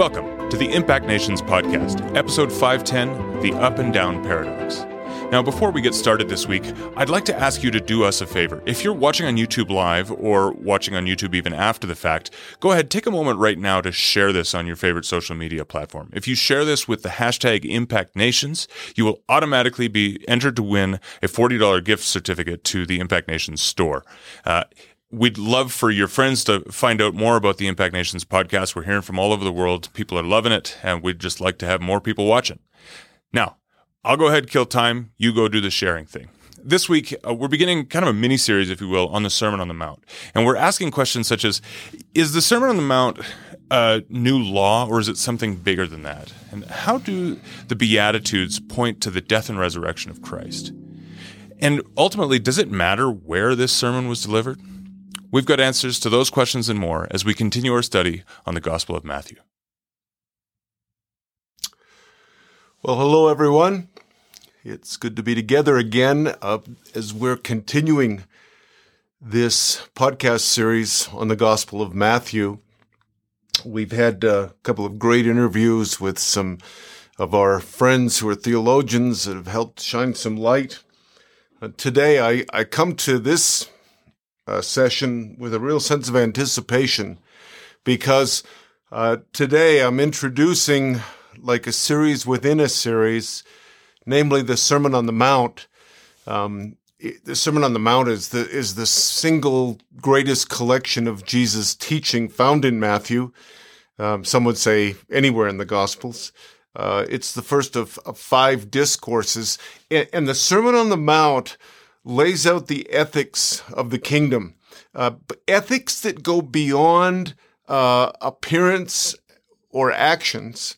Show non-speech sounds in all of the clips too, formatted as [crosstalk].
Welcome to the Impact Nations podcast, episode 510 The Up and Down Paradox. Now, before we get started this week, I'd like to ask you to do us a favor. If you're watching on YouTube Live or watching on YouTube even after the fact, go ahead, take a moment right now to share this on your favorite social media platform. If you share this with the hashtag Impact Nations, you will automatically be entered to win a $40 gift certificate to the Impact Nations store. Uh, We'd love for your friends to find out more about the Impact Nations podcast. We're hearing from all over the world. People are loving it, and we'd just like to have more people watching. Now, I'll go ahead, kill time. You go do the sharing thing. This week, uh, we're beginning kind of a mini series, if you will, on the Sermon on the Mount. And we're asking questions such as Is the Sermon on the Mount a new law, or is it something bigger than that? And how do the Beatitudes point to the death and resurrection of Christ? And ultimately, does it matter where this sermon was delivered? We've got answers to those questions and more as we continue our study on the Gospel of Matthew. Well, hello, everyone. It's good to be together again uh, as we're continuing this podcast series on the Gospel of Matthew. We've had a couple of great interviews with some of our friends who are theologians that have helped shine some light. Uh, today, I, I come to this uh, session with a real sense of anticipation because uh, today I'm introducing like a series within a series, namely the Sermon on the Mount. Um, the Sermon on the Mount is the is the single greatest collection of Jesus' teaching found in Matthew. Um, some would say anywhere in the Gospels. Uh, it's the first of, of five discourses, and, and the Sermon on the Mount lays out the ethics of the kingdom, uh, ethics that go beyond uh, appearance or actions.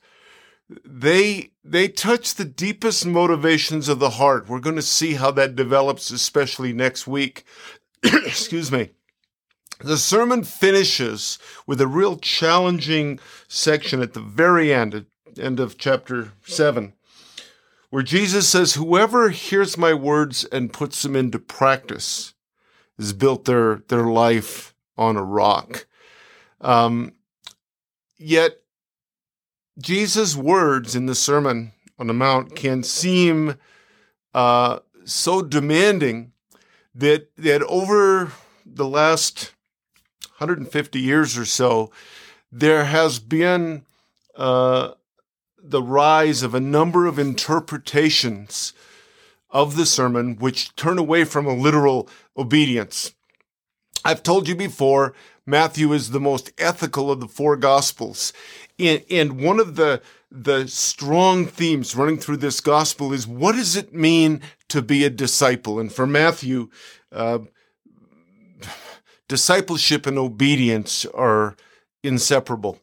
They they touch the deepest motivations of the heart. We're going to see how that develops, especially next week. [clears throat] Excuse me. The sermon finishes with a real challenging section at the very end, end of chapter seven where Jesus says, Whoever hears my words and puts them into practice has built their, their life on a rock. Um, yet, Jesus' words in the Sermon on the Mount can seem uh, so demanding that, that over the last 150 years or so, there has been uh, the rise of a number of interpretations of the sermon which turn away from a literal obedience. I've told you before, Matthew is the most ethical of the four gospels. And, one of the, the strong themes running through this gospel is what does it mean to be a disciple? And for Matthew, uh, discipleship and obedience are inseparable.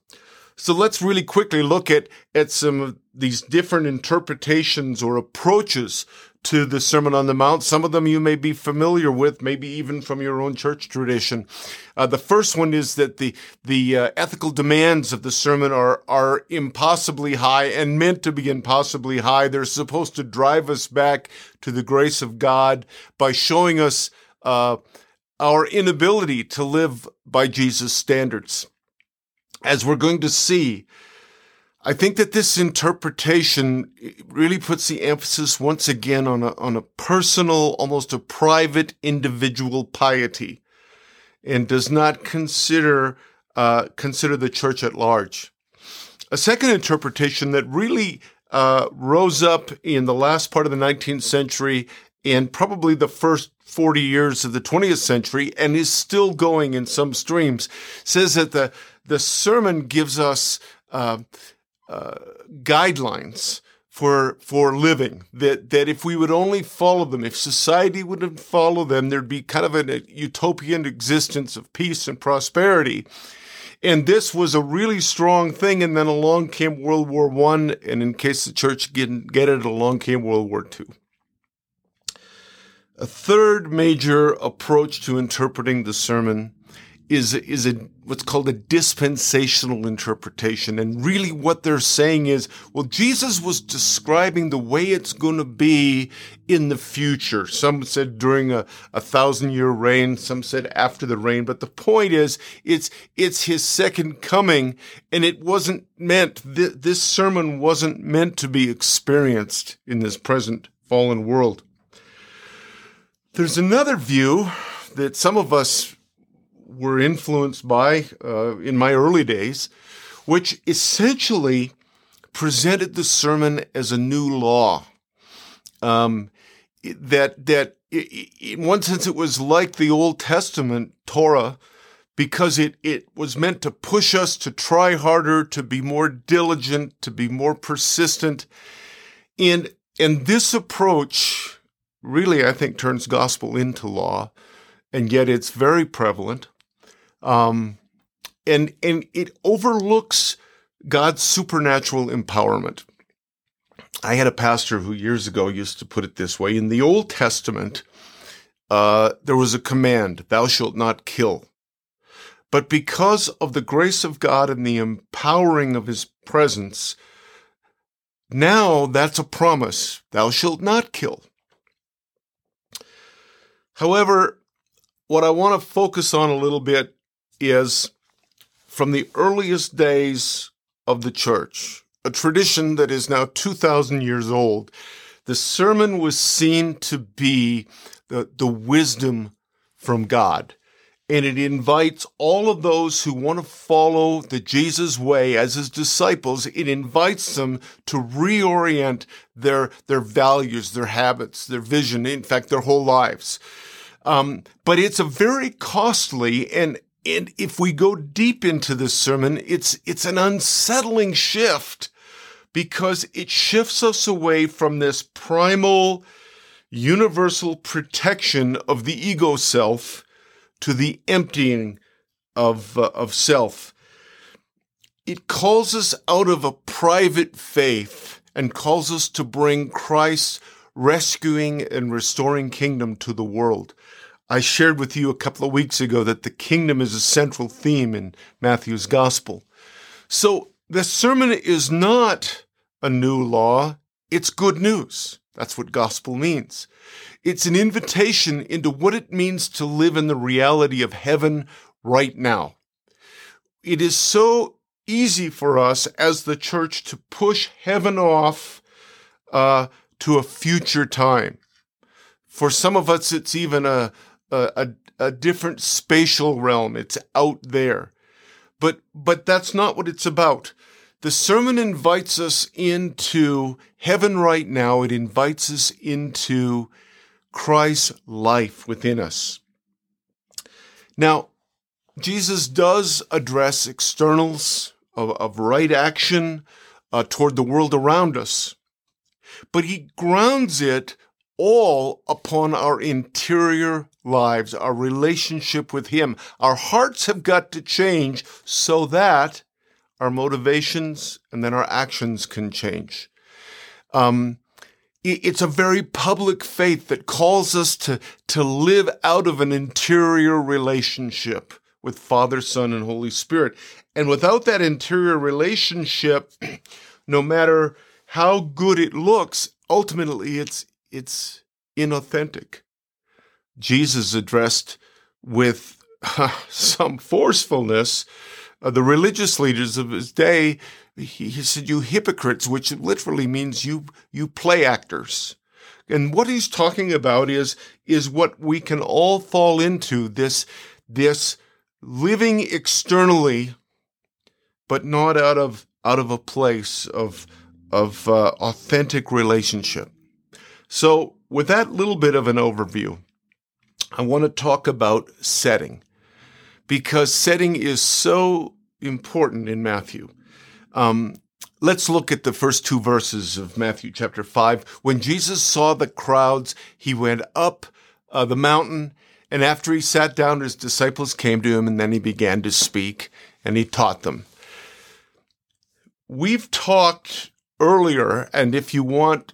So let's really quickly look at, at some of these different interpretations or approaches to the Sermon on the Mount. Some of them you may be familiar with, maybe even from your own church tradition. Uh, the first one is that the the uh, ethical demands of the sermon are are impossibly high and meant to be impossibly high. They're supposed to drive us back to the grace of God by showing us uh, our inability to live by Jesus' standards as we're going to see, I think that this interpretation really puts the emphasis once again on a, on a personal, almost a private individual piety and does not consider, uh, consider the church at large. A second interpretation that really uh, rose up in the last part of the 19th century and probably the first 40 years of the 20th century and is still going in some streams says that the the sermon gives us uh, uh, guidelines for for living. That that if we would only follow them, if society would follow them, there'd be kind of a utopian existence of peace and prosperity. And this was a really strong thing. And then along came World War One, and in case the church didn't get it, along came World War Two. A third major approach to interpreting the sermon is is a what's called a dispensational interpretation. And really what they're saying is well Jesus was describing the way it's going to be in the future. Some said during a, a thousand year reign some said after the reign. But the point is it's it's his second coming and it wasn't meant th- this sermon wasn't meant to be experienced in this present fallen world. There's another view that some of us were influenced by uh, in my early days, which essentially presented the sermon as a new law. Um, that that in one sense it was like the Old Testament Torah because it, it was meant to push us to try harder, to be more diligent, to be more persistent. And, and this approach really, I think, turns gospel into law, and yet it's very prevalent. Um, and, and it overlooks God's supernatural empowerment. I had a pastor who years ago used to put it this way In the Old Testament, uh, there was a command, thou shalt not kill. But because of the grace of God and the empowering of his presence, now that's a promise, thou shalt not kill. However, what I want to focus on a little bit is from the earliest days of the church, a tradition that is now 2,000 years old. The sermon was seen to be the, the wisdom from God. And it invites all of those who want to follow the Jesus way as his disciples, it invites them to reorient their, their values, their habits, their vision, in fact, their whole lives. Um, but it's a very costly and and if we go deep into this sermon, it's, it's an unsettling shift because it shifts us away from this primal, universal protection of the ego self to the emptying of, uh, of self. It calls us out of a private faith and calls us to bring Christ's rescuing and restoring kingdom to the world. I shared with you a couple of weeks ago that the kingdom is a central theme in Matthew's gospel. So the sermon is not a new law, it's good news. That's what gospel means. It's an invitation into what it means to live in the reality of heaven right now. It is so easy for us as the church to push heaven off uh, to a future time. For some of us, it's even a, a, a, different spatial realm. It's out there. But, but that's not what it's about. The sermon invites us into heaven right now. It invites us into Christ's life within us. Now, Jesus does address externals of, of right action uh, toward the world around us, but he grounds it all upon our interior lives, our relationship with Him. Our hearts have got to change so that our motivations and then our actions can change. Um, it's a very public faith that calls us to, to live out of an interior relationship with Father, Son, and Holy Spirit. And without that interior relationship, [clears throat] no matter how good it looks, ultimately it's it's inauthentic. Jesus addressed with uh, [laughs] some forcefulness uh, the religious leaders of his day. He, he said, "You hypocrites," which literally means you you play actors. And what he's talking about is is what we can all fall into this this living externally, but not out of out of a place of of uh, authentic relationship. So, with that little bit of an overview, I want to talk about setting because setting is so important in Matthew. Um, let's look at the first two verses of Matthew chapter 5. When Jesus saw the crowds, he went up uh, the mountain, and after he sat down, his disciples came to him, and then he began to speak and he taught them. We've talked earlier, and if you want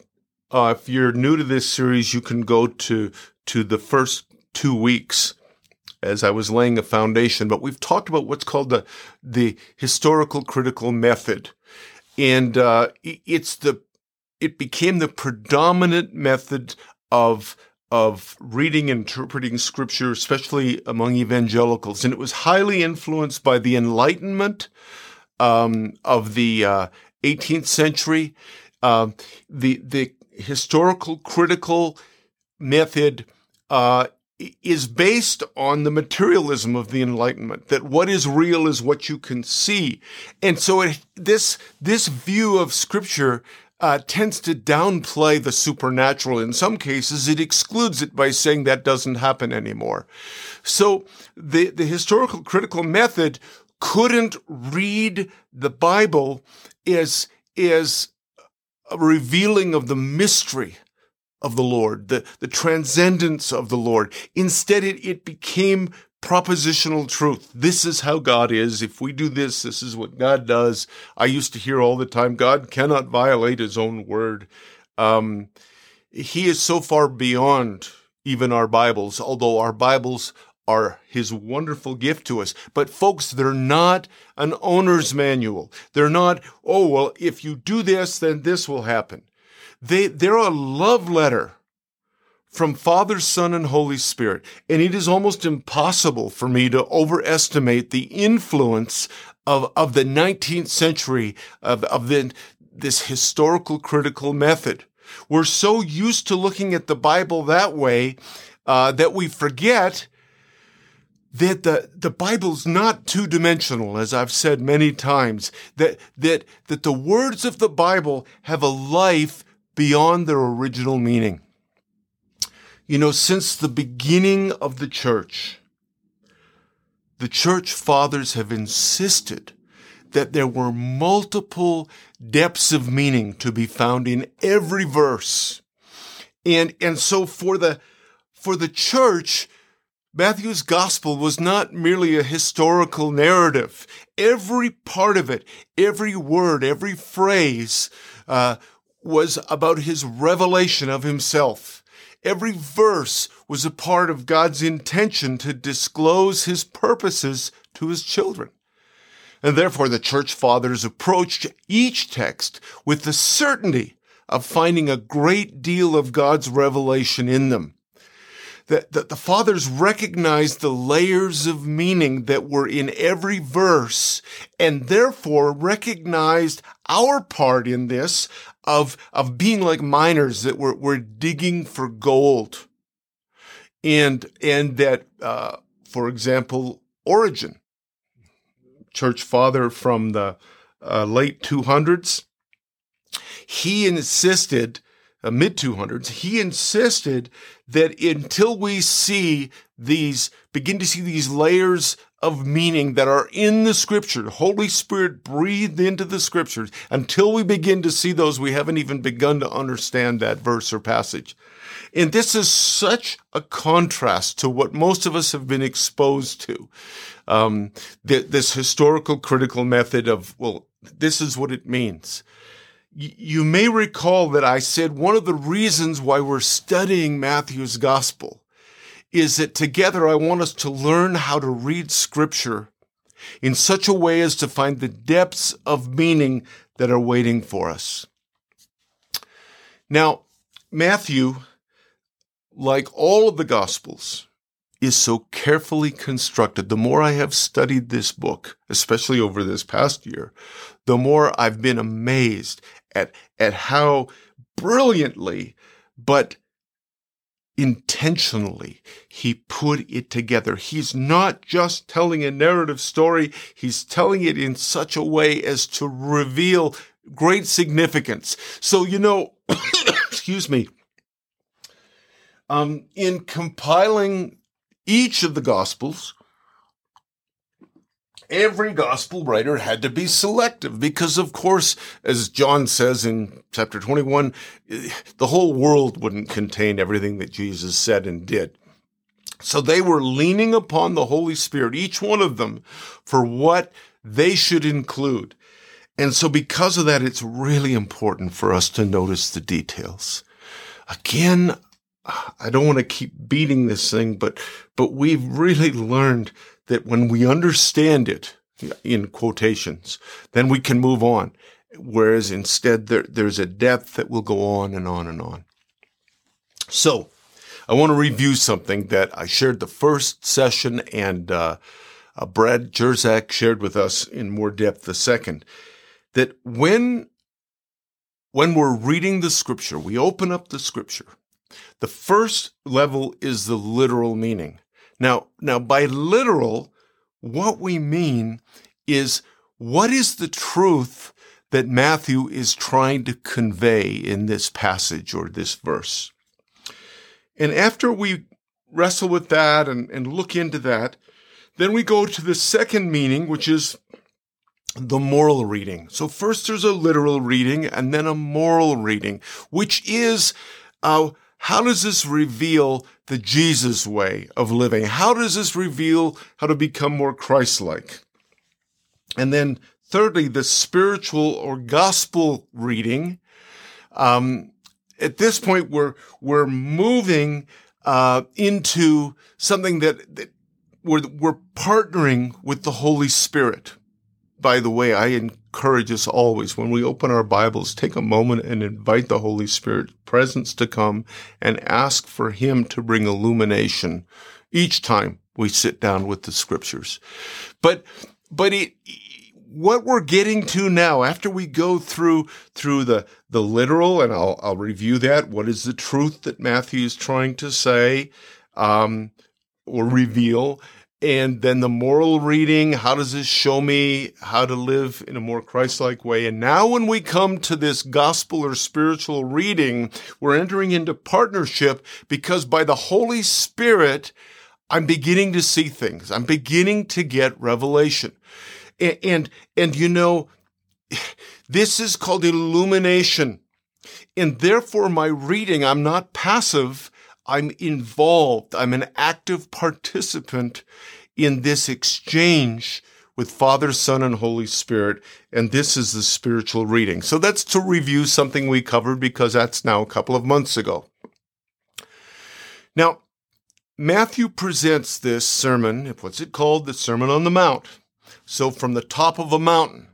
uh, if you're new to this series, you can go to to the first two weeks as I was laying a foundation, but we've talked about what's called the, the historical critical method. And, uh, it's the, it became the predominant method of, of reading and interpreting scripture, especially among evangelicals. And it was highly influenced by the Enlightenment, um, of the, uh, 18th century. Uh, the, the historical critical method, uh, is based on the materialism of the enlightenment that what is real is what you can see. And so it, this this view of scripture uh, tends to downplay the supernatural. In some cases it excludes it by saying that doesn't happen anymore. So the the historical critical method couldn't read the bible as as a revealing of the mystery of the Lord, the, the transcendence of the Lord. Instead, it, it became propositional truth. This is how God is. If we do this, this is what God does. I used to hear all the time God cannot violate his own word. Um, he is so far beyond even our Bibles, although our Bibles are his wonderful gift to us. But folks, they're not an owner's manual. They're not, oh, well, if you do this, then this will happen. They, they're a love letter from Father, Son, and Holy Spirit. And it is almost impossible for me to overestimate the influence of, of the 19th century of, of the, this historical critical method. We're so used to looking at the Bible that way uh, that we forget that the, the Bible's not two dimensional, as I've said many times, that, that, that the words of the Bible have a life beyond their original meaning. You know, since the beginning of the church, the church fathers have insisted that there were multiple depths of meaning to be found in every verse. And, and so for the, for the church, Matthew's gospel was not merely a historical narrative. Every part of it, every word, every phrase, uh, was about his revelation of himself. Every verse was a part of God's intention to disclose his purposes to his children. And therefore, the church fathers approached each text with the certainty of finding a great deal of God's revelation in them that, that the fathers recognized the layers of meaning that were in every verse and therefore recognized our part in this of, of being like miners that were, were digging for gold. And, and that, uh, for example, Origen, church father from the uh, late 200s, he insisted uh, mid 200s, he insisted that until we see these, begin to see these layers of meaning that are in the scripture, Holy Spirit breathed into the scriptures, until we begin to see those, we haven't even begun to understand that verse or passage. And this is such a contrast to what most of us have been exposed to. Um, this historical critical method of, well, this is what it means you may recall that I said one of the reasons why we're studying Matthew's gospel is that together I want us to learn how to read scripture in such a way as to find the depths of meaning that are waiting for us. Now, Matthew, like all of the gospels, is so carefully constructed. The more I have studied this book, especially over this past year, the more I've been amazed at, at how brilliantly, but intentionally he put it together. He's not just telling a narrative story. He's telling it in such a way as to reveal great significance. So, you know, [coughs] excuse me, um, in compiling each of the gospels, every gospel writer had to be selective because, of course, as John says in chapter 21, the whole world wouldn't contain everything that Jesus said and did. So they were leaning upon the Holy Spirit, each one of them, for what they should include. And so because of that, it's really important for us to notice the details. Again, I don't want to keep beating this thing, but, but we've really learned that when we understand it in quotations, then we can move on. Whereas instead there, there's a depth that will go on and on and on. So I want to review something that I shared the first session and, uh, uh, Brad Jersak shared with us in more depth the second, that when when we're reading the scripture, we open up the scripture. The first level is the literal meaning. Now, now by literal, what we mean is what is the truth that Matthew is trying to convey in this passage or this verse? And after we wrestle with that and, and look into that, then we go to the second meaning, which is the moral reading. So first there's a literal reading and then a moral reading, which is, uh, how does this reveal the Jesus way of living? How does this reveal how to become more Christ-like? And then thirdly, the spiritual or gospel reading. Um, at this point, we're, we're moving, uh, into something that, that we're, we're partnering with the Holy Spirit by the way, I encourage us always when we open our Bibles, take a moment and invite the Holy Spirit presence to come and ask for Him to bring illumination each time we sit down with the scriptures. But, but it, what we're getting to now, after we go through, through the, the literal, and I'll, I'll review that. What is the truth that Matthew is trying to say? Um, or reveal and then the moral reading how does this show me how to live in a more christ-like way? And now when we come to this gospel or spiritual reading we're entering into partnership because by the holy spirit i'm beginning to see things. I'm beginning to get revelation. And and, and you know this is called illumination. And therefore my reading i'm not passive I'm involved. I'm an active participant in this exchange with Father, Son, and Holy Spirit. And this is the spiritual reading. So that's to review something we covered because that's now a couple of months ago. Now, Matthew presents this sermon, what's it called? The Sermon on the Mount. So from the top of a mountain.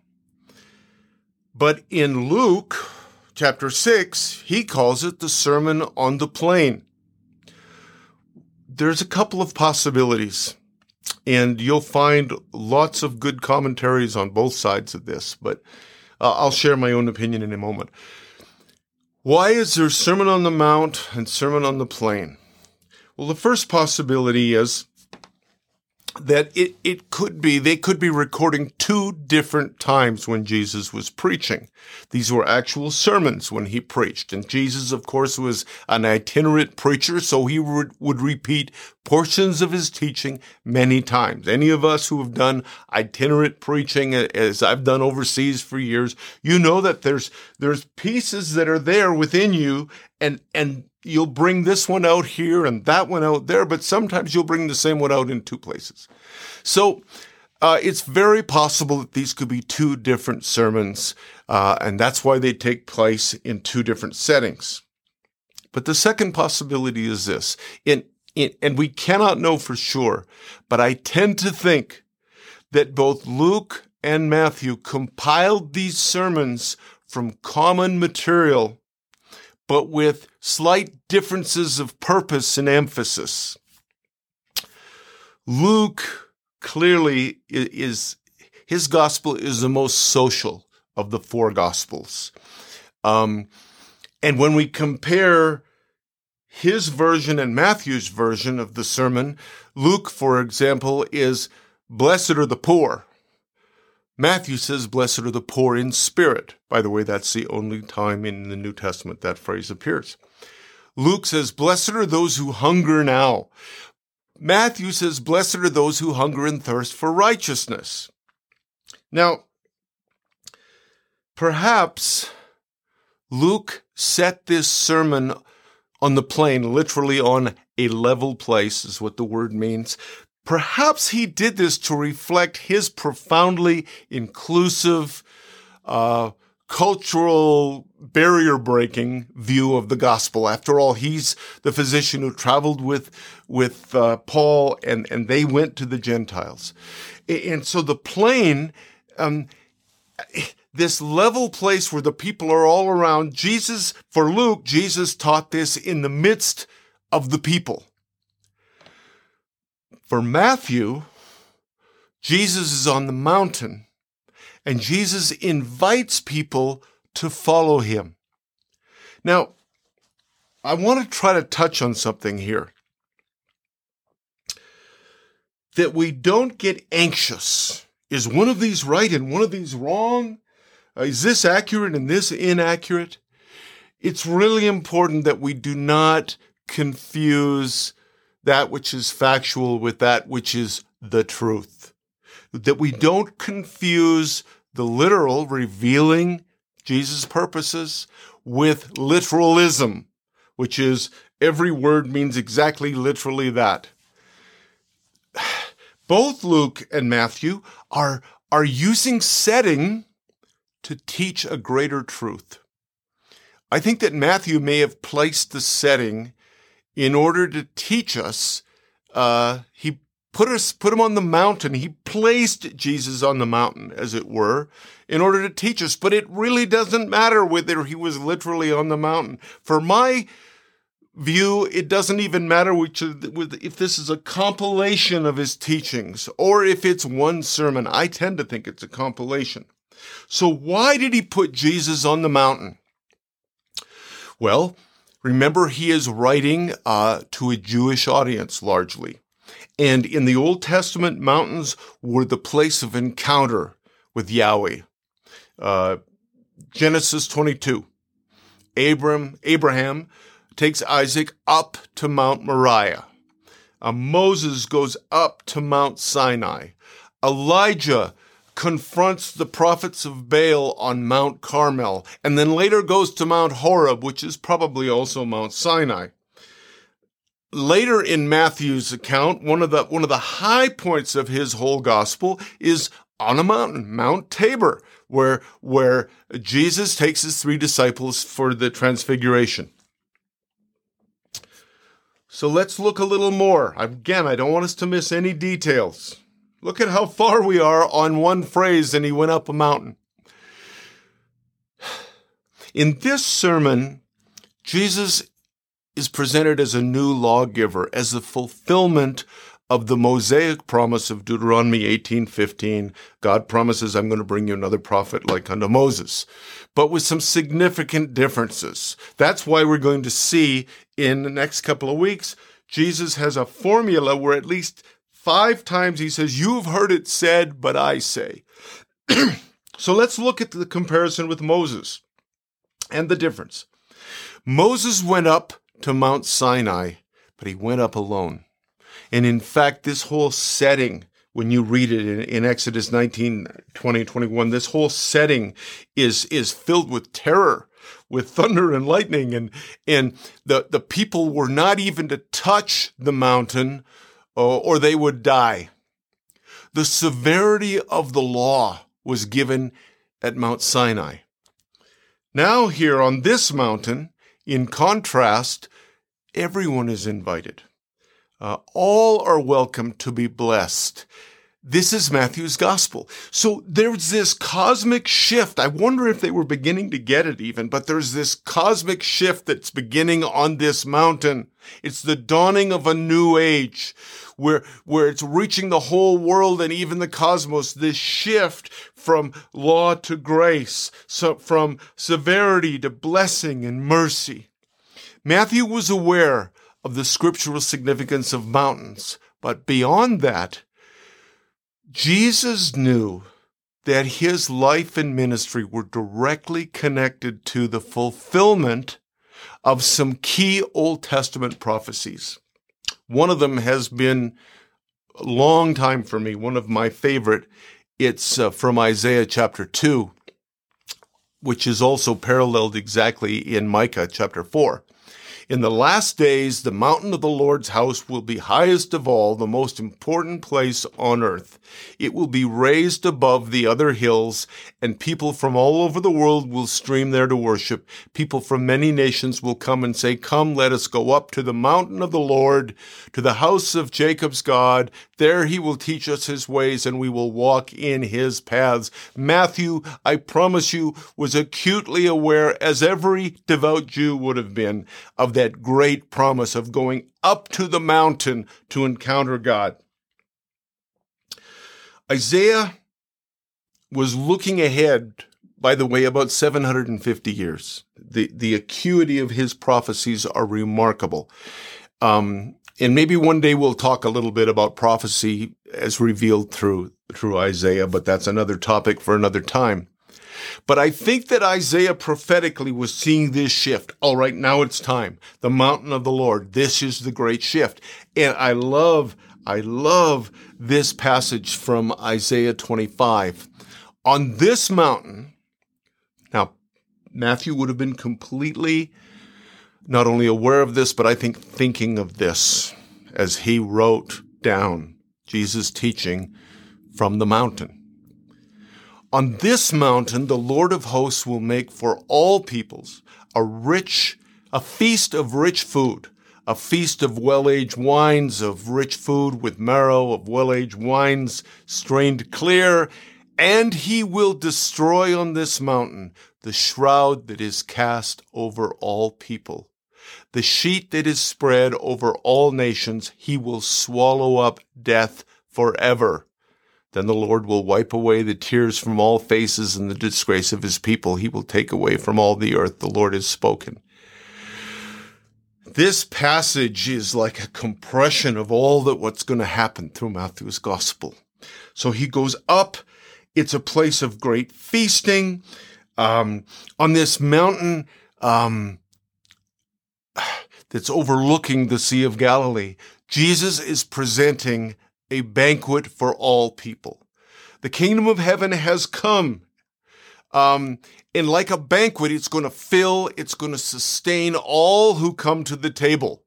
But in Luke chapter 6, he calls it the Sermon on the Plain there's a couple of possibilities, and you'll find lots of good commentaries on both sides of this, but uh, I'll share my own opinion in a moment. Why is there Sermon on the Mount and Sermon on the Plain? Well, the first possibility is that it, it could be, they could be recording two different times when Jesus was preaching. These were actual sermons when he preached. And Jesus, of course, was an itinerant preacher, so he would, would repeat portions of his teaching many times. Any of us who have done itinerant preaching, as I've done overseas for years, you know that there's, there's pieces that are there within you and, and you'll bring this one out here and that one out there, but sometimes you'll bring the same one out in two places. So uh, it's very possible that these could be two different sermons, uh, and that's why they take place in two different settings. But the second possibility is this, in, in, and we cannot know for sure, but I tend to think that both Luke and Matthew compiled these sermons from common material but with slight differences of purpose and emphasis. Luke clearly is, his gospel is the most social of the four gospels. Um, and when we compare his version and Matthew's version of the sermon, Luke, for example, is blessed are the poor. Matthew says, Blessed are the poor in spirit. By the way, that's the only time in the New Testament that phrase appears. Luke says, Blessed are those who hunger now. Matthew says, Blessed are those who hunger and thirst for righteousness. Now, perhaps Luke set this sermon on the plain, literally on a level place, is what the word means, Perhaps he did this to reflect his profoundly inclusive, uh, cultural barrier breaking view of the gospel. After all, he's the physician who traveled with, with uh, Paul and, and they went to the Gentiles. And so the plain, um, this level place where the people are all around, Jesus, for Luke, Jesus taught this in the midst of the people. For Matthew, Jesus is on the mountain and Jesus invites people to follow him. Now, I want to try to touch on something here. That we don't get anxious. Is one of these right and one of these wrong? Uh, is this accurate and this inaccurate? It's really important that we do not confuse that which is factual with that which is the truth. That we don't confuse the literal revealing Jesus' purposes with literalism, which is every word means exactly literally that. [sighs] Both Luke and Matthew are, are using setting to teach a greater truth. I think that Matthew may have placed the setting in order to teach us. Uh, he put us, put him on the mountain. He placed Jesus on the mountain, as it were, in order to teach us. But it really doesn't matter whether he was literally on the mountain. For my view, it doesn't even matter which if this is a compilation of his teachings or if it's one sermon. I tend to think it's a compilation. So why did he put Jesus on the mountain? Well, remember he is writing uh, to a Jewish audience largely. And in the Old Testament, mountains were the place of encounter with Yahweh. Uh, Genesis 22. Abram, Abraham takes Isaac up to Mount Moriah. Uh, Moses goes up to Mount Sinai. Elijah confronts the prophets of Baal on Mount Carmel, and then later goes to Mount Horeb, which is probably also Mount Sinai. Later in Matthew's account, one of the one of the high points of his whole gospel is on a mountain, Mount Tabor, where where Jesus takes his three disciples for the transfiguration. So let's look a little more. Again, I don't want us to miss any details. Look at how far we are on one phrase, and he went up a mountain. In this sermon, Jesus is presented as a new lawgiver, as the fulfillment of the Mosaic promise of Deuteronomy 18:15. God promises, I'm going to bring you another prophet like unto Moses, but with some significant differences. That's why we're going to see in the next couple of weeks, Jesus has a formula where at least Five times he says, You've heard it said, but I say. [clears throat] so let's look at the comparison with Moses and the difference. Moses went up to Mount Sinai, but he went up alone. And in fact, this whole setting, when you read it in, in, Exodus 19, 20, 21, this whole setting is, is filled with terror, with [laughs] thunder and lightning. And, and the, the people were not even to touch the mountain or they would die. The severity of the law was given at Mount Sinai. Now, here on this mountain, in contrast, everyone is invited. Uh, all are welcome to be blessed. This is Matthew's gospel. So there's this cosmic shift. I wonder if they were beginning to get it even, but there's this cosmic shift that's beginning on this mountain. It's the dawning of a new age where, where it's reaching the whole world and even the cosmos. This shift from law to grace, so from severity to blessing and mercy. Matthew was aware of the scriptural significance of mountains, but beyond that, Jesus knew that his life and ministry were directly connected to the fulfillment of some key Old Testament prophecies. One of them has been a long time for me, one of my favorite. It's uh, from Isaiah chapter 2, which is also paralleled exactly in Micah chapter 4. In the last days, the mountain of the Lord's house will be highest of all, the most important place on earth. It will be raised above the other hills, and people from all over the world will stream there to worship. People from many nations will come and say, Come, let us go up to the mountain of the Lord, to the house of Jacob's God. There he will teach us his ways, and we will walk in his paths. Matthew, I promise you, was acutely aware, as every devout Jew would have been, of that great promise of going up to the mountain to encounter God. Isaiah was looking ahead, by the way, about 750 years. The, the acuity of his prophecies are remarkable. Um, and maybe one day we'll talk a little bit about prophecy as revealed through, through Isaiah, but that's another topic for another time. But I think that Isaiah prophetically was seeing this shift. All right, now it's time. The mountain of the Lord. This is the great shift. And I love I love this passage from Isaiah 25. On this mountain, now, Matthew would have been completely not only aware of this, but I think thinking of this as he wrote down Jesus' teaching from the mountain. On this mountain, the Lord of hosts will make for all peoples a rich, a feast of rich food a feast of well-aged wines, of rich food with marrow, of well-aged wines strained clear, and he will destroy on this mountain the shroud that is cast over all people. The sheet that is spread over all nations, he will swallow up death forever. Then the Lord will wipe away the tears from all faces and the disgrace of his people. He will take away from all the earth. The Lord has spoken. This passage is like a compression of all that what's going to happen through Matthew's gospel. So he goes up. It's a place of great feasting. Um, on this mountain, um, [sighs] that's overlooking the Sea of Galilee, Jesus is presenting a banquet for all people. The kingdom of heaven has come. Um, and like a banquet, it's going to fill, it's going to sustain all who come to the table.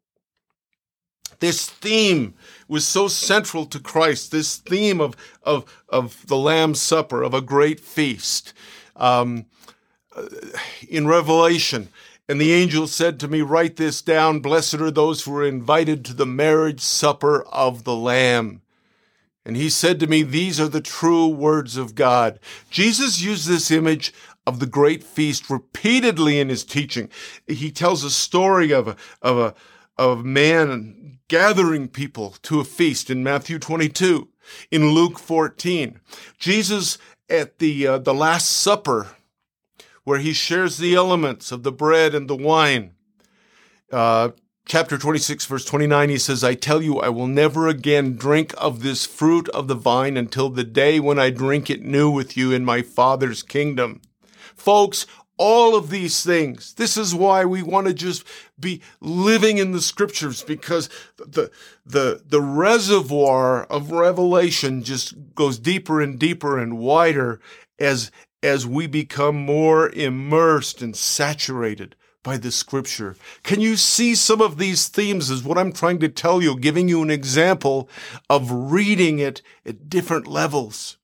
This theme was so central to Christ, this theme of, of, of the Lamb's Supper, of a great feast. Um, in Revelation, and the angel said to me, Write this down. Blessed are those who are invited to the marriage supper of the Lamb. And he said to me, These are the true words of God. Jesus used this image of the great feast repeatedly in his teaching. He tells a story of a, of a, of man gathering people to a feast in Matthew 22, in Luke 14. Jesus at the, uh, the Last Supper, where he shares the elements of the bread and the wine. Uh, chapter 26, verse 29, he says, I tell you, I will never again drink of this fruit of the vine until the day when I drink it new with you in my Father's kingdom. Folks, all of these things. This is why we want to just be living in the scriptures because the, the, the reservoir of revelation just goes deeper and deeper and wider as, as we become more immersed and saturated by the scripture. Can you see some of these themes as what I'm trying to tell you, giving you an example of reading it at different levels?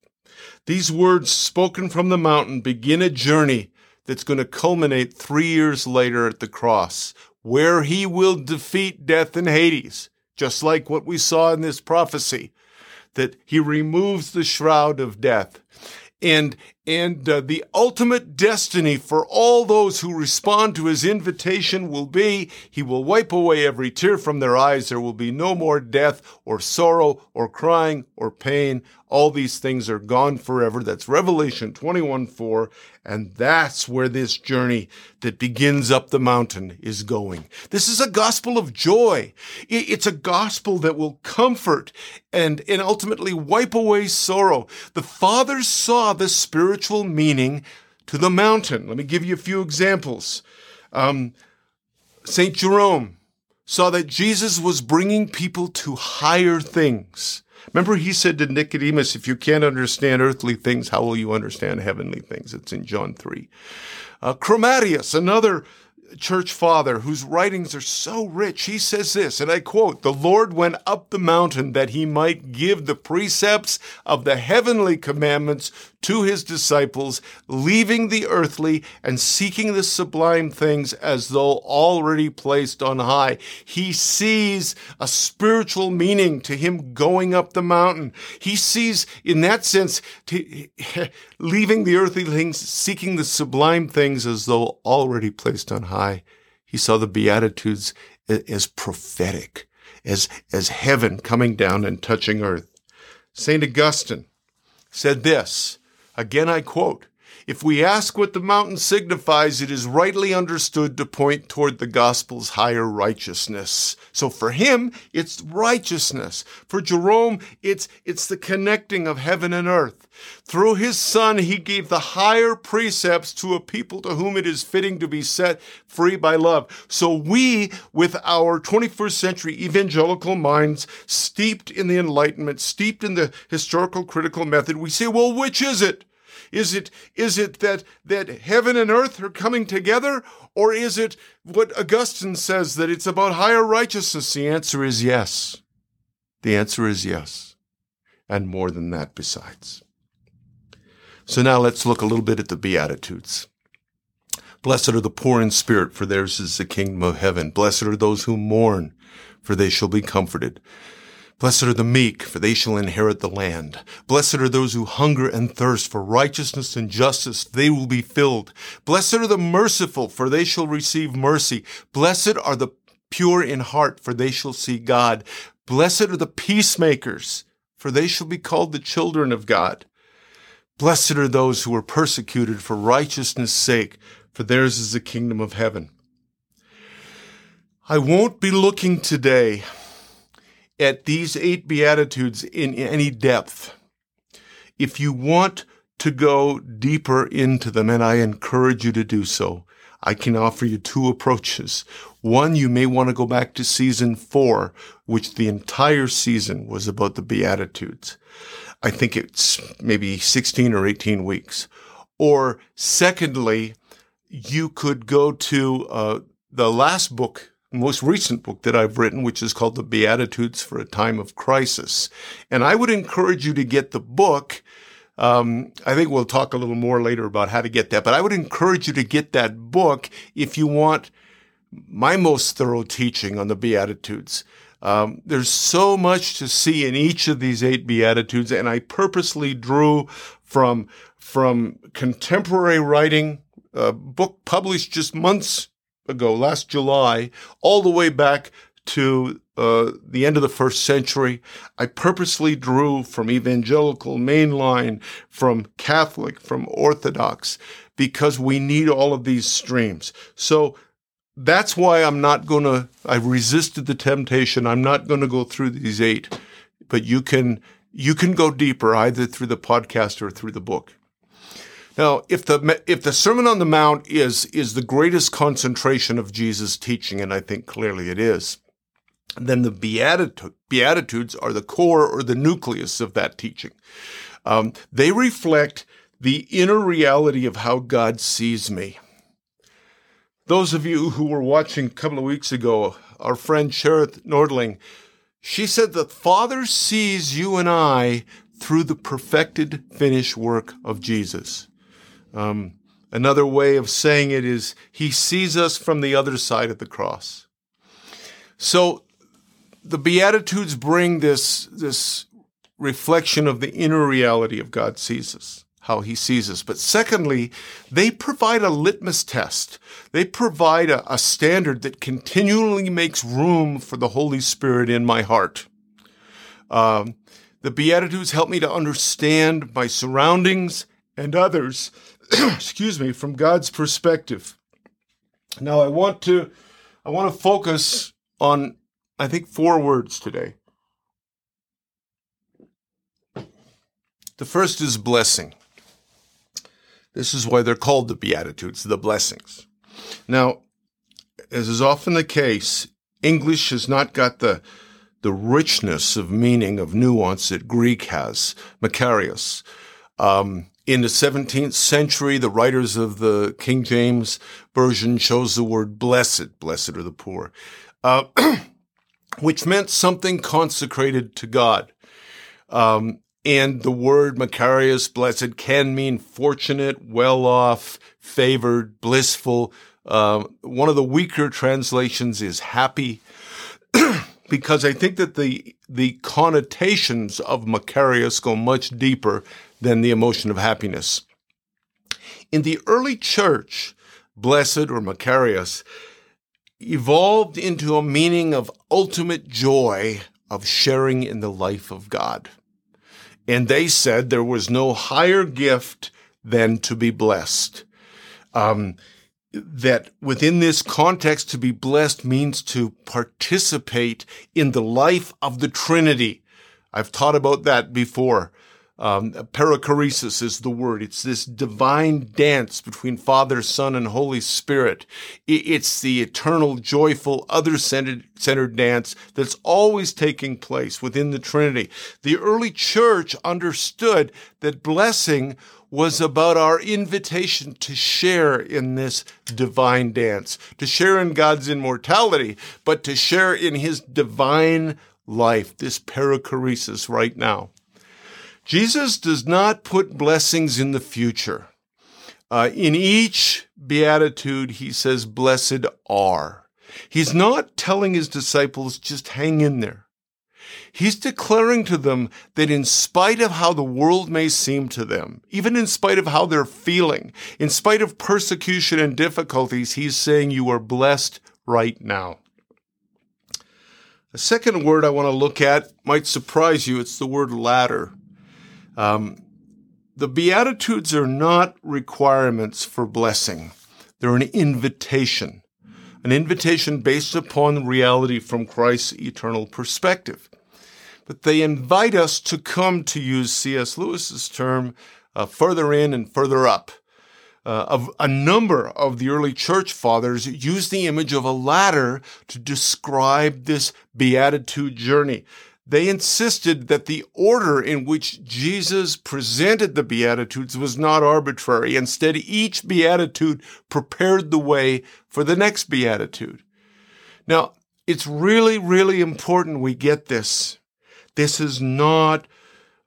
These words spoken from the mountain begin a journey that's going to culminate three years later at the cross, where he will defeat death and Hades, just like what we saw in this prophecy, that he removes the shroud of death and and uh, the ultimate destiny for all those who respond to his invitation will be he will wipe away every tear from their eyes. There will be no more death or sorrow or crying or pain. All these things are gone forever. That's revelation 21 4 and that's where this journey that begins up the mountain is going. This is a gospel of joy. It's a gospel that will comfort and and ultimately wipe away sorrow. The father saw the spiritual meaning to the mountain let me give you a few examples um, st jerome saw that jesus was bringing people to higher things Remember, he said to Nicodemus, if you can't understand earthly things, how will you understand heavenly things? It's in John 3. Uh, Chromatius, another church father whose writings are so rich, he says this, and I quote, The Lord went up the mountain that he might give the precepts of the heavenly commandments to his disciples, leaving the earthly and seeking the sublime things as though already placed on high. He sees a spiritual meaning to him going up the mountain. He sees, in that sense, [laughs] leaving the earthly things, seeking the sublime things as though already placed on high. He saw the Beatitudes as prophetic, as, as heaven coming down and touching earth. St. Augustine said this, again I quote, if we ask what the mountain signifies, it is rightly understood to point toward the gospel's higher righteousness. So for him, it's righteousness. For Jerome, it's, it's the connecting of heaven and earth. Through his son, he gave the higher precepts to a people to whom it is fitting to be set free by love. So we, with our 21st century evangelical minds, steeped in the Enlightenment, steeped in the historical critical method, we say, well, which is it? Is it, is it that, that heaven and earth are coming together? Or is it what Augustine says that it's about higher righteousness? The answer is yes. The answer is yes. And more than that besides. So now let's look a little bit at the Beatitudes. Blessed are the poor in spirit, for theirs is the kingdom of heaven. Blessed are those who mourn, for they shall be comforted. Blessed are the meek, for they shall inherit the land. Blessed are those who hunger and thirst for righteousness and justice, they will be filled. Blessed are the merciful, for they shall receive mercy. Blessed are the pure in heart, for they shall see God. Blessed are the peacemakers, for they shall be called the children of God. Blessed are those who are persecuted for righteousness' sake, for theirs is the kingdom of heaven. I won't be looking today at these eight Beatitudes in any depth. If you want to go deeper into them, and I encourage you to do so, I can offer you two approaches. One, you may want to go back to season four, which the entire season was about the Beatitudes. I think it's maybe 16 or 18 weeks. Or secondly, you could go to uh, the last book most recent book that I've written, which is called The Beatitudes for a Time of Crisis. And I would encourage you to get the book. Um, I think we'll talk a little more later about how to get that, but I would encourage you to get that book if you want my most thorough teaching on the Beatitudes. Um, there's so much to see in each of these eight Beatitudes, and I purposely drew from from contemporary writing, a book published just months ago, last July, all the way back to uh, the end of the first century. I purposely drew from evangelical, mainline, from Catholic, from Orthodox, because we need all of these streams. So that's why I'm not going to, I resisted the temptation. I'm not going to go through these eight, but you can, you can go deeper either through the podcast or through the book. Now, if the if the Sermon on the Mount is is the greatest concentration of Jesus' teaching, and I think clearly it is, then the Beatitudes are the core or the nucleus of that teaching. Um, they reflect the inner reality of how God sees me. Those of you who were watching a couple of weeks ago, our friend Cherith Nordling, she said the Father sees you and I through the perfected, finished work of Jesus. Um, another way of saying it is he sees us from the other side of the cross. So the Beatitudes bring this, this reflection of the inner reality of God sees us, how he sees us. But secondly, they provide a litmus test. They provide a, a standard that continually makes room for the Holy Spirit in my heart. Um, the Beatitudes help me to understand my surroundings and others [coughs] excuse me, from God's perspective. Now I want to I want to focus on I think four words today. The first is blessing. This is why they're called the Beatitudes, the blessings. Now, as is often the case, English has not got the the richness of meaning of nuance that Greek has, Makarios. Um, in the 17th century, the writers of the King James Version chose the word blessed, blessed are the poor, uh, [clears throat] which meant something consecrated to God. Um, and the word Makarios, blessed, can mean fortunate, well off, favored, blissful. Uh, one of the weaker translations is happy, [clears throat] because I think that the the connotations of Makarios go much deeper than the emotion of happiness. In the early church, blessed or Makarios evolved into a meaning of ultimate joy of sharing in the life of God. And they said there was no higher gift than to be blessed. Um, that within this context, to be blessed means to participate in the life of the Trinity. I've taught about that before. Um, perichoresis is the word. It's this divine dance between Father, Son, and Holy Spirit. It's the eternal, joyful, other-centered dance that's always taking place within the Trinity. The early church understood that blessing was about our invitation to share in this divine dance, to share in God's immortality, but to share in his divine life, this perichoresis right now. Jesus does not put blessings in the future. Uh, in each beatitude, he says, Blessed are. He's not telling his disciples, just hang in there. He's declaring to them that in spite of how the world may seem to them, even in spite of how they're feeling, in spite of persecution and difficulties, he's saying you are blessed right now. The second word I want to look at might surprise you. It's the word ladder. Um, the Beatitudes are not requirements for blessing. They're an invitation, an invitation based upon reality from Christ's eternal perspective. But they invite us to come, to use C.S. Lewis's term, uh, further in and further up. Uh, of a number of the early church fathers used the image of a ladder to describe this beatitude journey. They insisted that the order in which Jesus presented the Beatitudes was not arbitrary. Instead, each Beatitude prepared the way for the next Beatitude. Now, it's really, really important we get this. This is not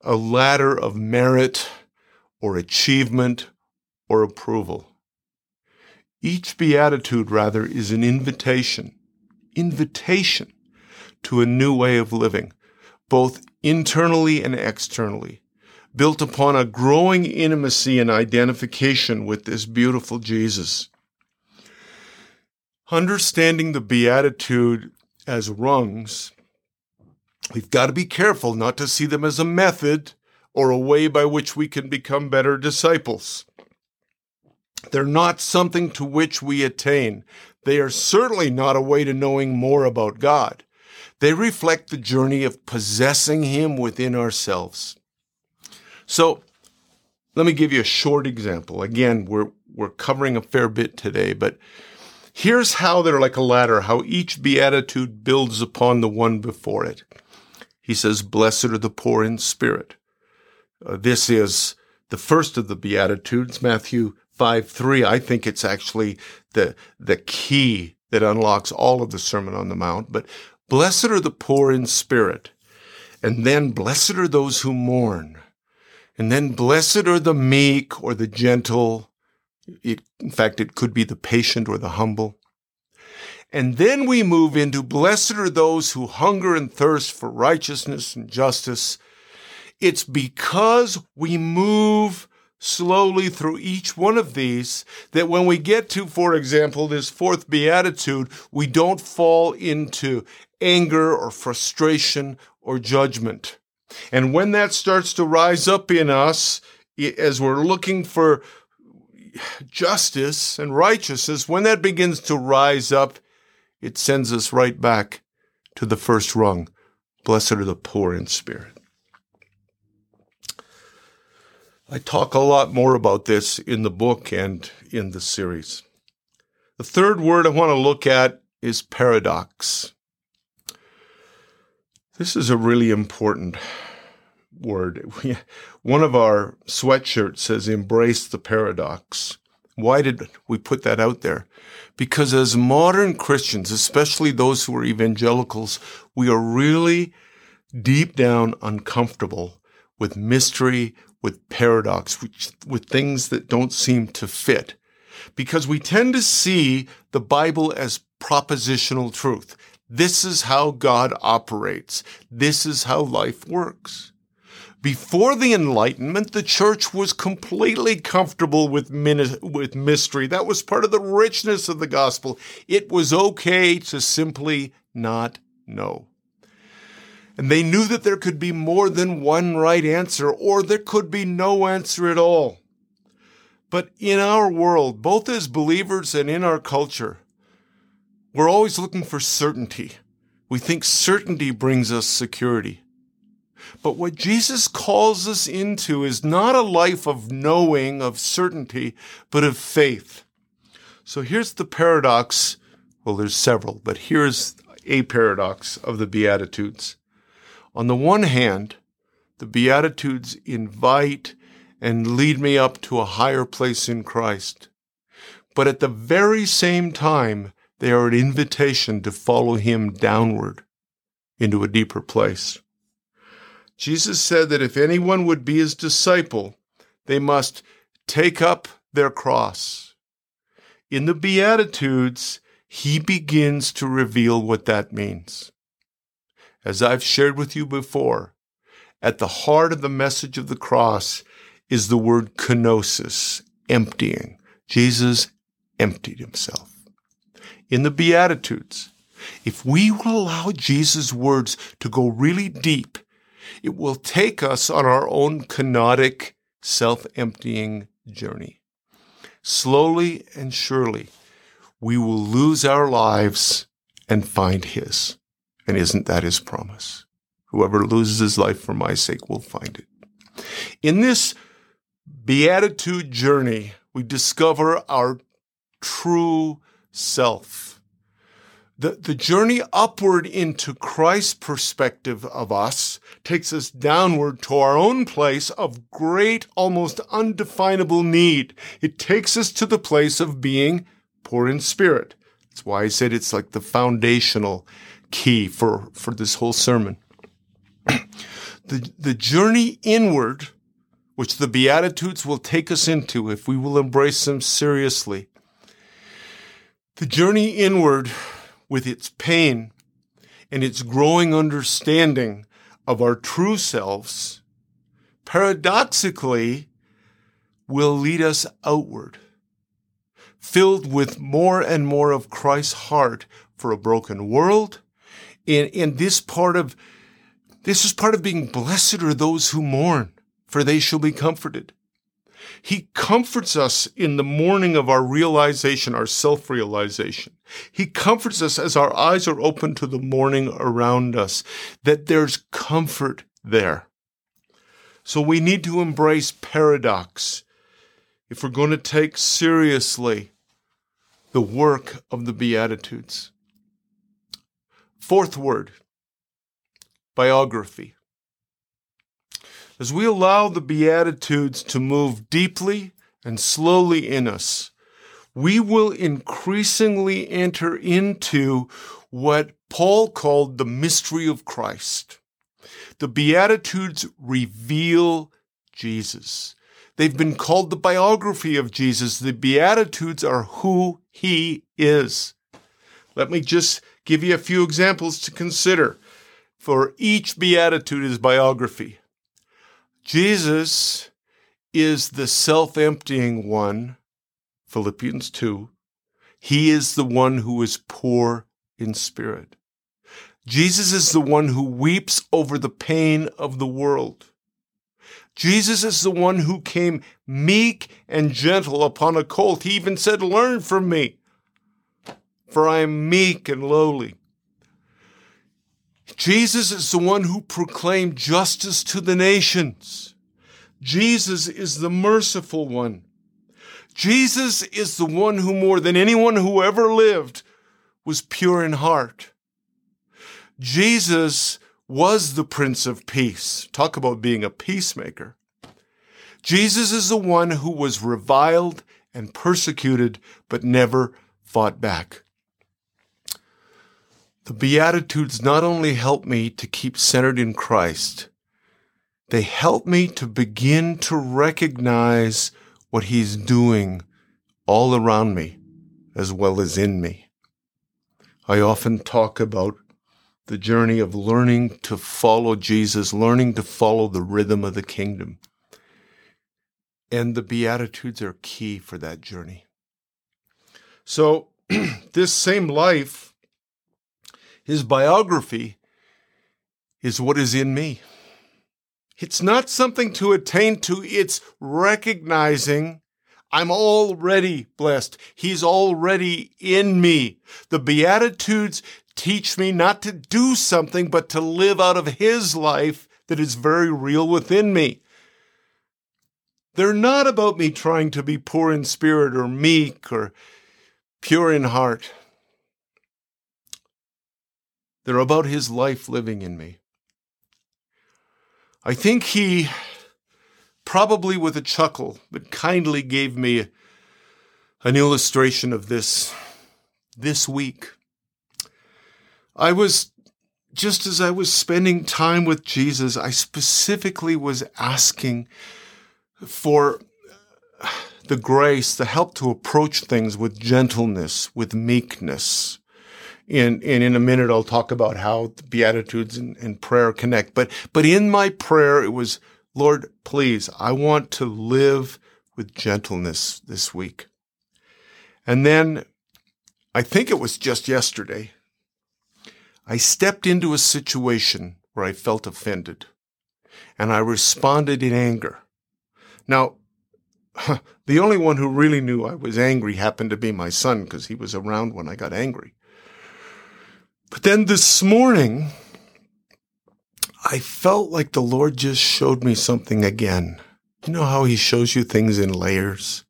a ladder of merit or achievement or approval. Each beatitude, rather, is an invitation, invitation to a new way of living, both internally and externally, built upon a growing intimacy and identification with this beautiful Jesus. Understanding the Beatitude as rungs, we've got to be careful not to see them as a method or a way by which we can become better disciples. They're not something to which we attain. They are certainly not a way to knowing more about God. They reflect the journey of possessing Him within ourselves. So, let me give you a short example. Again, we're, we're covering a fair bit today, but here's how they're like a ladder, how each beatitude builds upon the one before it. He says, Blessed are the poor in spirit. Uh, this is the first of the beatitudes, Matthew 5 3. I think it's actually the, the key that unlocks all of the Sermon on the Mount. But Blessed are the poor in spirit. And then blessed are those who mourn. And then blessed are the meek or the gentle. It, in fact, it could be the patient or the humble. And then we move into blessed are those who hunger and thirst for righteousness and justice. It's because we move slowly through each one of these that when we get to, for example, this fourth beatitude, we don't fall into anger or frustration or judgment. And when that starts to rise up in us, as we're looking for justice and righteousness, when that begins to rise up, it sends us right back to the first rung. Blessed are the poor in spirit. I talk a lot more about this in the book and in the series. The third word I want to look at is paradox. This is a really important word. [laughs] One of our sweatshirts says, Embrace the paradox. Why did we put that out there? Because as modern Christians, especially those who are evangelicals, we are really deep down uncomfortable with mystery, with paradox, with, with things that don't seem to fit. Because we tend to see the Bible as propositional truth. This is how God operates. This is how life works. Before the Enlightenment, the church was completely comfortable with, with mystery. That was part of the richness of the gospel. It was okay to simply not know. And they knew that there could be more than one right answer, or there could be no answer at all. But in our world, both as believers and in our culture, we're always looking for certainty. We think certainty brings us security. But what Jesus calls us into is not a life of knowing, of certainty, but of faith. So here's the paradox. Well, there's several, but here's a paradox of the Beatitudes. On the one hand, the Beatitudes invite and lead me up to a higher place in Christ. But at the very same time, they are an invitation to follow Him downward into a deeper place. Jesus said that if anyone would be his disciple, they must take up their cross. In the Beatitudes, he begins to reveal what that means. As I've shared with you before, at the heart of the message of the cross is the word kenosis, emptying. Jesus emptied himself. In the Beatitudes, if we will allow Jesus' words to go really deep it will take us on our own kenotic, self emptying journey. Slowly and surely, we will lose our lives and find His. And isn't that His promise? Whoever loses his life for my sake will find it. In this beatitude journey, we discover our true self the, the journey upward into Christ's perspective of us takes us downward to our own place of great, almost undefinable need. It takes us to the place of being poor in spirit. That's why I said it's like the foundational key for, for this whole sermon. [clears throat] the, the journey inward, which the Beatitudes will take us into if we will embrace them seriously, the journey inward with its pain and its growing understanding of our true selves, paradoxically, will lead us outward, filled with more and more of Christ's heart for a broken world. And, and this part of this is part of being blessed are those who mourn, for they shall be comforted. He comforts us in the mourning of our realization, our self realization. He comforts us as our eyes are open to the mourning around us, that there's comfort there. So we need to embrace paradox if we're going to take seriously the work of the Beatitudes. Fourth word biography. As we allow the Beatitudes to move deeply and slowly in us, we will increasingly enter into what Paul called the mystery of Christ. The Beatitudes reveal Jesus. They've been called the biography of Jesus. The Beatitudes are who he is. Let me just give you a few examples to consider. For each Beatitude is biography. Jesus is the self emptying one, Philippians 2. He is the one who is poor in spirit. Jesus is the one who weeps over the pain of the world. Jesus is the one who came meek and gentle upon a colt. He even said, Learn from me, for I am meek and lowly. Jesus is the one who proclaimed justice to the nations. Jesus is the merciful one. Jesus is the one who, more than anyone who ever lived, was pure in heart. Jesus was the Prince of Peace. Talk about being a peacemaker. Jesus is the one who was reviled and persecuted, but never fought back. The Beatitudes not only help me to keep centered in Christ, they help me to begin to recognize what He's doing all around me as well as in me. I often talk about the journey of learning to follow Jesus, learning to follow the rhythm of the kingdom. And the Beatitudes are key for that journey. So, [clears throat] this same life, his biography, is what is in me. It's not something to attain to, it's recognizing I'm already blessed. He's already in me. The Beatitudes teach me not to do something, but to live out of His life that is very real within me. They're not about me trying to be poor in spirit or meek or pure in heart. They're about His life living in me. I think He, probably with a chuckle, but kindly gave me an illustration of this this week. I was, just as I was spending time with Jesus, I specifically was asking for the grace, the help to approach things with gentleness, with meekness. And, and in a minute, I'll talk about how the Beatitudes and, and prayer connect. But, but in my prayer, it was, Lord, please, I want to live with gentleness this week. And then I think it was just yesterday, I stepped into a situation where I felt offended and I responded in anger. Now, [laughs] the only one who really knew I was angry happened to be my son because he was around when I got angry. But then this morning, I felt like the Lord just showed me something again. You know how He shows you things in layers?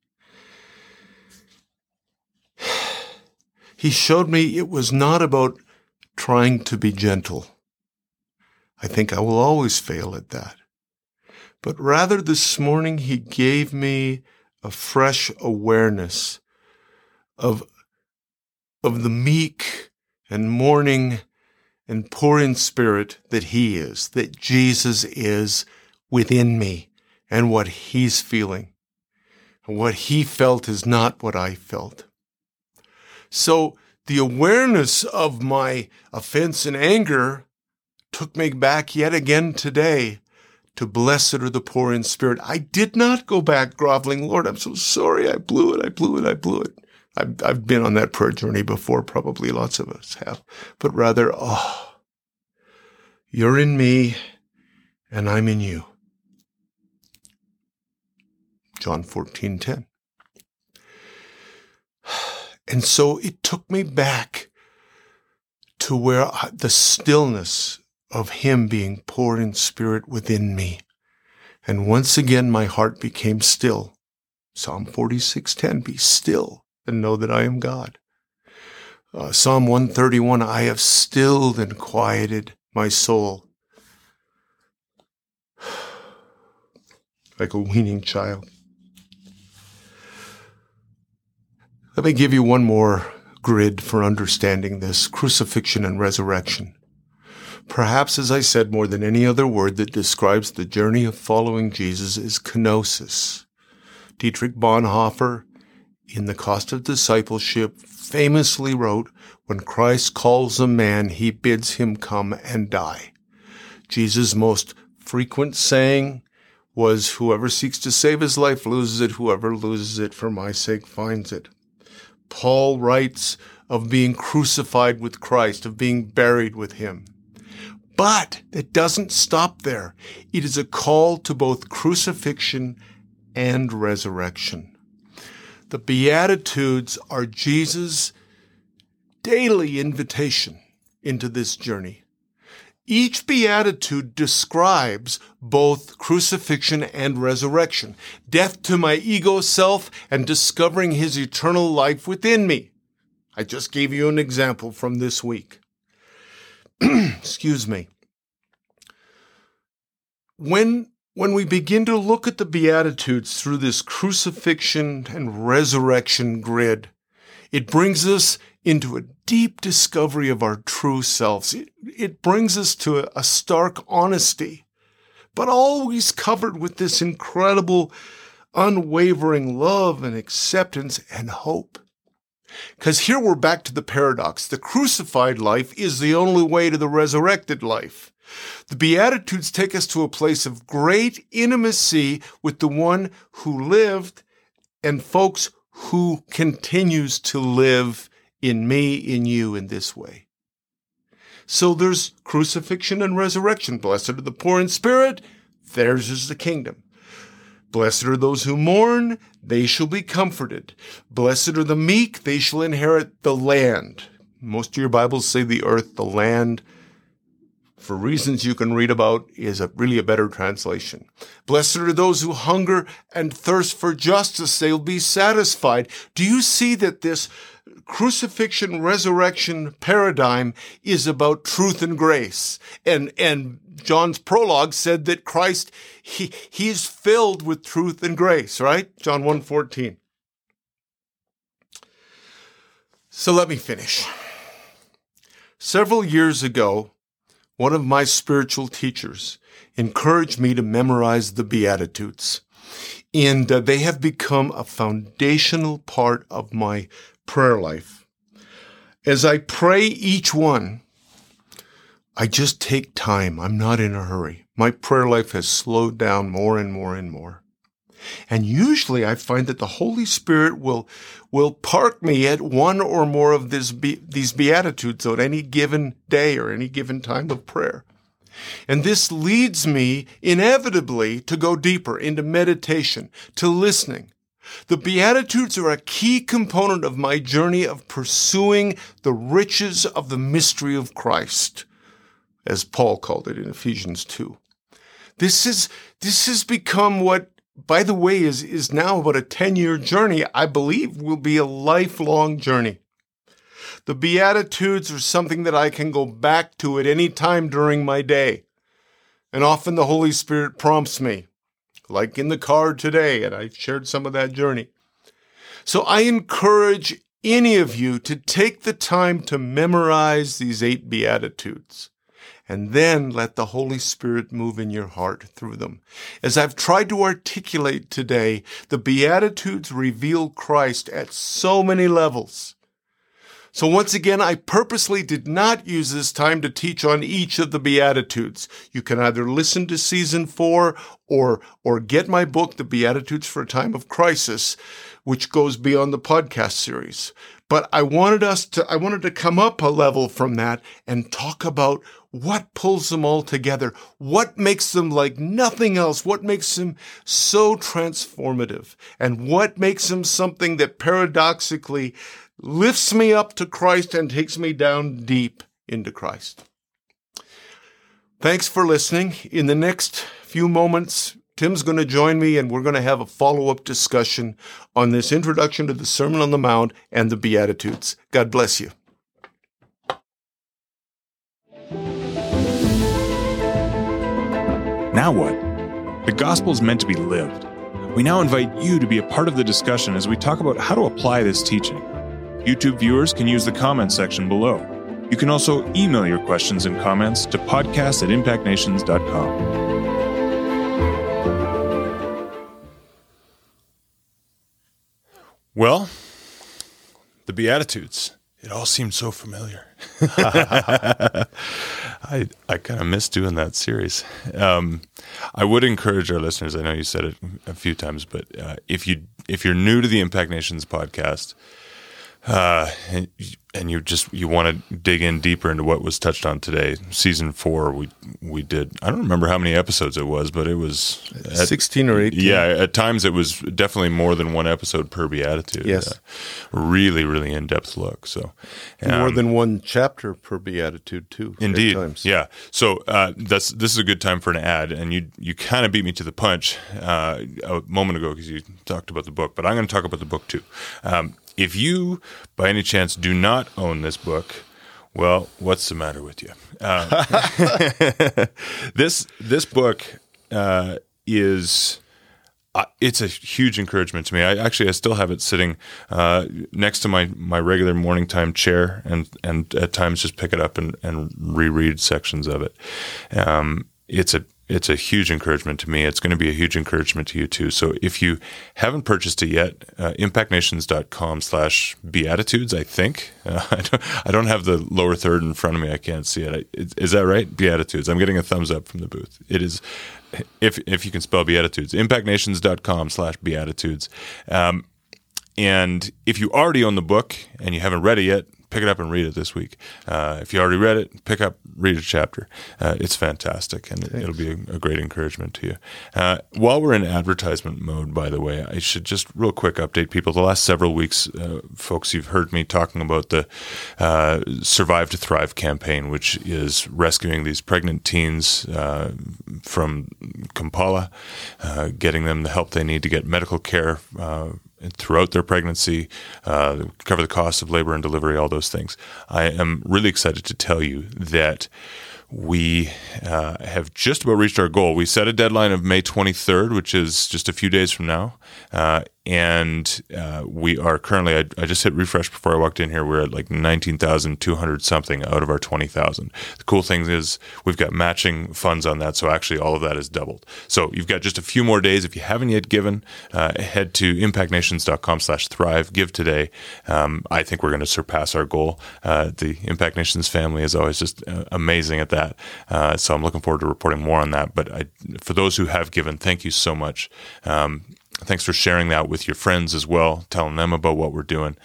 He showed me it was not about trying to be gentle. I think I will always fail at that. But rather this morning, he gave me a fresh awareness of, of the meek and mourning and poor in spirit that he is, that Jesus is within me and what he's feeling. And what he felt is not what I felt. So the awareness of my offense and anger took me back yet again today to blessed are the poor in spirit. I did not go back groveling, Lord, I'm so sorry. I blew it. I blew it. I blew it. I've, I've been on that prayer journey before. Probably lots of us have, but rather, oh, you're in me and I'm in you. John 14, 10. [sighs] And so it took me back to where I, the stillness of Him being poured in spirit within me. And once again, my heart became still. Psalm 46:10, be still and know that I am God. Uh, Psalm 131, I have stilled and quieted my soul. [sighs] like a weaning child. Let me give you one more grid for understanding this crucifixion and resurrection. Perhaps, as I said, more than any other word that describes the journey of following Jesus is kenosis. Dietrich Bonhoeffer, in The Cost of Discipleship, famously wrote, When Christ calls a man, he bids him come and die. Jesus' most frequent saying was, Whoever seeks to save his life loses it, whoever loses it for my sake finds it. Paul writes of being crucified with Christ, of being buried with him. But it doesn't stop there. It is a call to both crucifixion and resurrection. The Beatitudes are Jesus' daily invitation into this journey. Each beatitude describes both crucifixion and resurrection, death to my ego self and discovering his eternal life within me. I just gave you an example from this week. [clears throat] Excuse me. When when we begin to look at the Beatitudes through this crucifixion and resurrection grid, it brings us into a deep discovery of our true selves. It, brings us to a, a stark honesty, but always covered with this incredible, unwavering love and acceptance and hope. Because here we're back to the paradox. The crucified life is the only way to the resurrected life. The Beatitudes take us to a place of great intimacy with the one who lived and folks who continues to live in me, in you, in this way. So there's crucifixion and resurrection. Blessed are the poor in spirit, theirs is the kingdom. Blessed are those who mourn, they shall be comforted. Blessed are the meek, they shall inherit the land. Most of your Bibles say the earth, the land, for reasons you can read about, is a, really a better translation. Blessed are those who hunger and thirst for justice, they'll be satisfied. Do you see that this crucifixion resurrection paradigm is about truth and grace? And, and John's prologue said that Christ, he, he's filled with truth and grace, right? John 1 14. So let me finish. Several years ago, one of my spiritual teachers encouraged me to memorize the Beatitudes. And uh, they have become a foundational part of my prayer life. As I pray each one, I just take time. I'm not in a hurry. My prayer life has slowed down more and more and more. And usually I find that the Holy Spirit will, will park me at one or more of this these Beatitudes on any given day or any given time of prayer. And this leads me inevitably to go deeper into meditation, to listening. The Beatitudes are a key component of my journey of pursuing the riches of the mystery of Christ, as Paul called it in Ephesians 2. This is, this has become what by the way, is, is now about a 10 year journey, I believe will be a lifelong journey. The Beatitudes are something that I can go back to at any time during my day. And often the Holy Spirit prompts me, like in the car today, and I've shared some of that journey. So I encourage any of you to take the time to memorize these eight Beatitudes and then let the Holy Spirit move in your heart through them. As I've tried to articulate today, the Beatitudes reveal Christ at so many levels. So once again, I purposely did not use this time to teach on each of the Beatitudes. You can either listen to season four or, or get my book, The Beatitudes for a Time of Crisis, which goes beyond the podcast series. But I wanted us to, I wanted to come up a level from that and talk about what pulls them all together? What makes them like nothing else? What makes them so transformative? And what makes them something that paradoxically lifts me up to Christ and takes me down deep into Christ? Thanks for listening. In the next few moments, Tim's going to join me and we're going to have a follow up discussion on this introduction to the Sermon on the Mount and the Beatitudes. God bless you. Now what? The gospel is meant to be lived. We now invite you to be a part of the discussion as we talk about how to apply this teaching. YouTube viewers can use the comments section below. You can also email your questions and comments to podcast at impactnations.com. Well, the Beatitudes. It all seemed so familiar. [laughs] I I kind of miss doing that series. Um, I would encourage our listeners. I know you said it a few times, but uh, if you if you're new to the Impact Nations podcast, uh, and, and you just you want to dig in deeper into what was touched on today. Season four, we we did. I don't remember how many episodes it was, but it was at, sixteen or eighteen. Yeah, at times it was definitely more than one episode per beatitude. Yes, uh, really, really in depth look. So um, more than one chapter per beatitude too. Indeed, yeah. So uh, that's this is a good time for an ad, and you you kind of beat me to the punch uh, a moment ago because you talked about the book, but I'm going to talk about the book too. Um, if you, by any chance, do not own this book, well, what's the matter with you? Um, [laughs] this this book uh, is uh, it's a huge encouragement to me. I actually I still have it sitting uh, next to my, my regular morning time chair, and and at times just pick it up and, and reread sections of it. Um, it's a it's a huge encouragement to me. It's going to be a huge encouragement to you too. So if you haven't purchased it yet, uh, impactnations.com slash beatitudes, I think. Uh, [laughs] I, don't, I, don't, have the lower third in front of me. I can't see it. I, is, is that right? Beatitudes. I'm getting a thumbs up from the booth. It is, if, if you can spell beatitudes, impactnations.com slash beatitudes. Um, and if you already own the book and you haven't read it yet, pick it up and read it this week. Uh, if you already read it, pick up, read a chapter. Uh, it's fantastic, and Thanks. it'll be a, a, great encouragement to you. Uh, while we're in advertisement mode, by the way, I should just real quick update people. The last several weeks, uh, folks, you've heard me talking about the uh, Survive to Thrive campaign, which is rescuing these pregnant teens uh, from Kampala, getting them the help they need to get medical care throughout their pregnancy, uh, cover the costs of labor and delivery, all those things. I am really excited to tell you that we uh, have just about reached our goal. We set a deadline of May 23rd, which is just a few days from now. Uh, and uh, we are currently, I, I, just hit refresh before I walked in here. We're at like 19,200 something out of our 20,000. The cool thing is we've got matching funds on that. So actually, all of that is doubled. So you've got just a few more days. If you haven't yet given, uh, head to impactnations.com slash thrive. Give today. Um, I think we're going to surpass our goal. Uh, the Impact Nations family is always just uh, amazing at that. Uh, so I'm looking forward to reporting more on that. But I, for those who have given, thank you so much. Um, thanks for sharing that with your friends as well, telling them about what we're doing.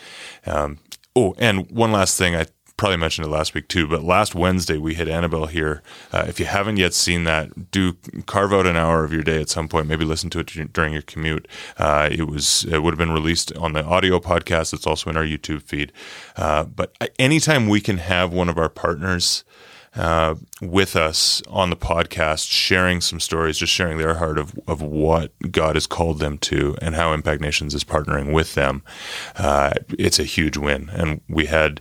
Um, oh, and one last thing, I probably mentioned it last week too, but last Wednesday we had Annabelle here. Uh, if you haven't yet seen that, do carve out an hour of your day at some point. Maybe listen to it during your commute. Uh, it was it would have been released on the audio podcast. It's also in our YouTube feed. Uh, but anytime we can have one of our partners uh, with us on the podcast, sharing some stories, just sharing their heart of, of what God has called them to and how Impact Nations is partnering with them. Uh, it's a huge win. And we had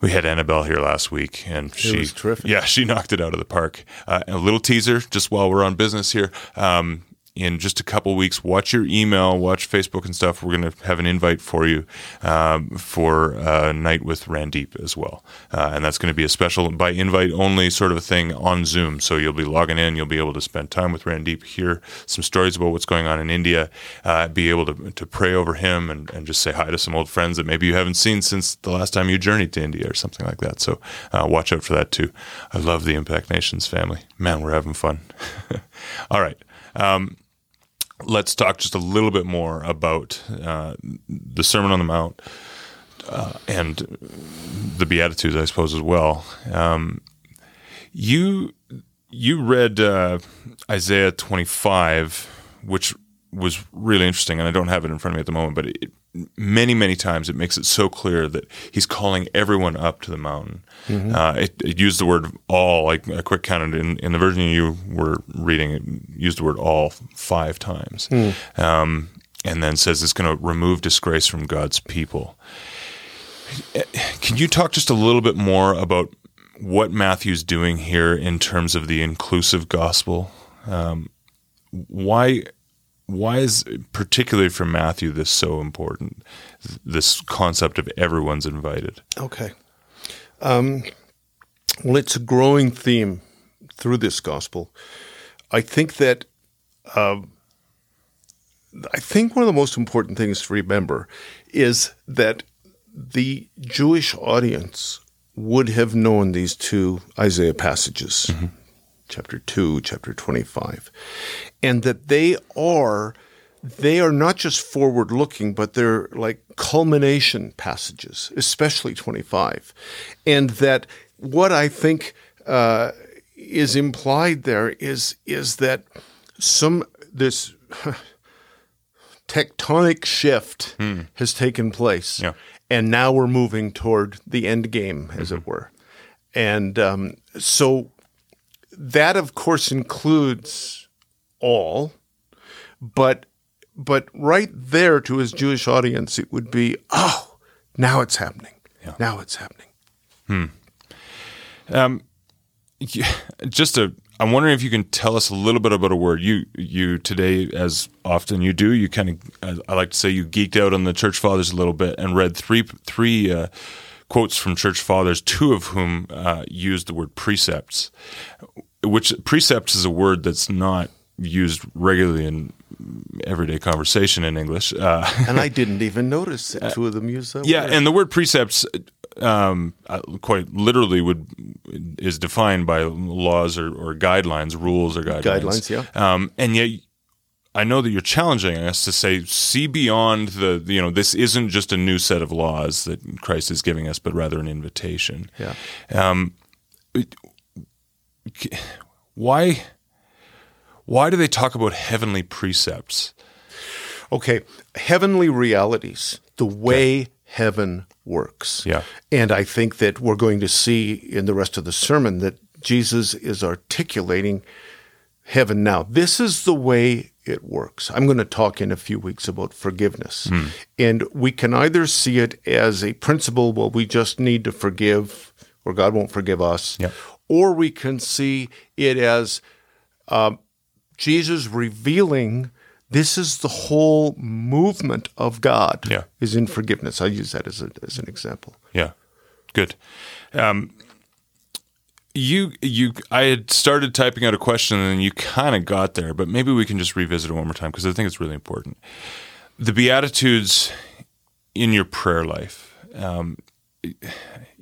we had Annabelle here last week, and she terrific. Yeah, she knocked it out of the park. Uh, a little teaser, just while we're on business here. Um, in just a couple weeks. Watch your email, watch Facebook and stuff. We're going to have an invite for you um, for a night with Randeep as well. Uh, and that's going to be a special by invite only sort of thing on Zoom. So you'll be logging in, you'll be able to spend time with Randeep, hear some stories about what's going on in India, uh, be able to, to pray over him and, and just say hi to some old friends that maybe you haven't seen since the last time you journeyed to India or something like that. So uh, watch out for that too. I love the Impact Nations family. Man, we're having fun. [laughs] All right. Um, let's talk just a little bit more about uh, the Sermon on the Mount uh, and the Beatitudes, I suppose, as well. Um, you you read uh, Isaiah 25, which was really interesting, and I don't have it in front of me at the moment, but it, many, many times it makes it so clear that he's calling everyone up to the mountain. Mm-hmm. Uh, it, it, used the word all, like a quick counted in, in the version you were reading, it used the word all five times. Mm. Um, and then says it's going to remove disgrace from God's people. Can you talk just a little bit more about what Matthew's doing here in terms of the inclusive gospel? Um, why why is particularly for Matthew this so important? This concept of everyone's invited. Okay. Um, well, it's a growing theme through this gospel. I think that uh, I think one of the most important things to remember is that the Jewish audience would have known these two Isaiah passages. Mm-hmm chapter 2, chapter 25. And that they are they are not just forward looking, but they're like culmination passages, especially 25. And that what I think uh, is implied there is is that some this [laughs] tectonic shift hmm. has taken place, yeah. and now we're moving toward the end game, as mm-hmm. it were. And um, so that, of course, includes all, but but right there to his Jewish audience, it would be, oh, now it's happening. Yeah. Now it's happening. Hmm. Um, just a, I'm wondering if you can tell us a little bit about a word. You you today, as often you do, you kind of I like to say you geeked out on the church fathers a little bit and read three three uh, quotes from church fathers, two of whom uh, used the word precepts, which precepts is a word that's not used regularly in everyday conversation in English. Uh, [laughs] and I didn't even notice that two of them used that. yeah, word. and the word precepts um, uh, quite literally would is defined by laws or, or guidelines, rules or guidelines. Guidelines, yeah. Um, and yet, I know that you're challenging us to say, see beyond the, you know, this isn't just a new set of laws that Christ is giving us, but rather an invitation. Yeah. Um, it- why? Why do they talk about heavenly precepts? Okay, heavenly realities, the way heaven works. Yeah. And I think that we're going to see in the rest of the sermon that Jesus is articulating heaven now. This is the way it works. I'm going to talk in a few weeks about forgiveness. Hmm. And we can either see it as a principle, well, we just need to forgive or God won't forgive us, Yeah. Or we can see it as um, Jesus revealing this is the whole movement of God Yeah. is in forgiveness. I use that as, a, as an example. Yeah, good. Um, you you I had started typing out a question and you kind of got there, but maybe we can just revisit it one more time because I think it's really important. The beatitudes in your prayer life. Um,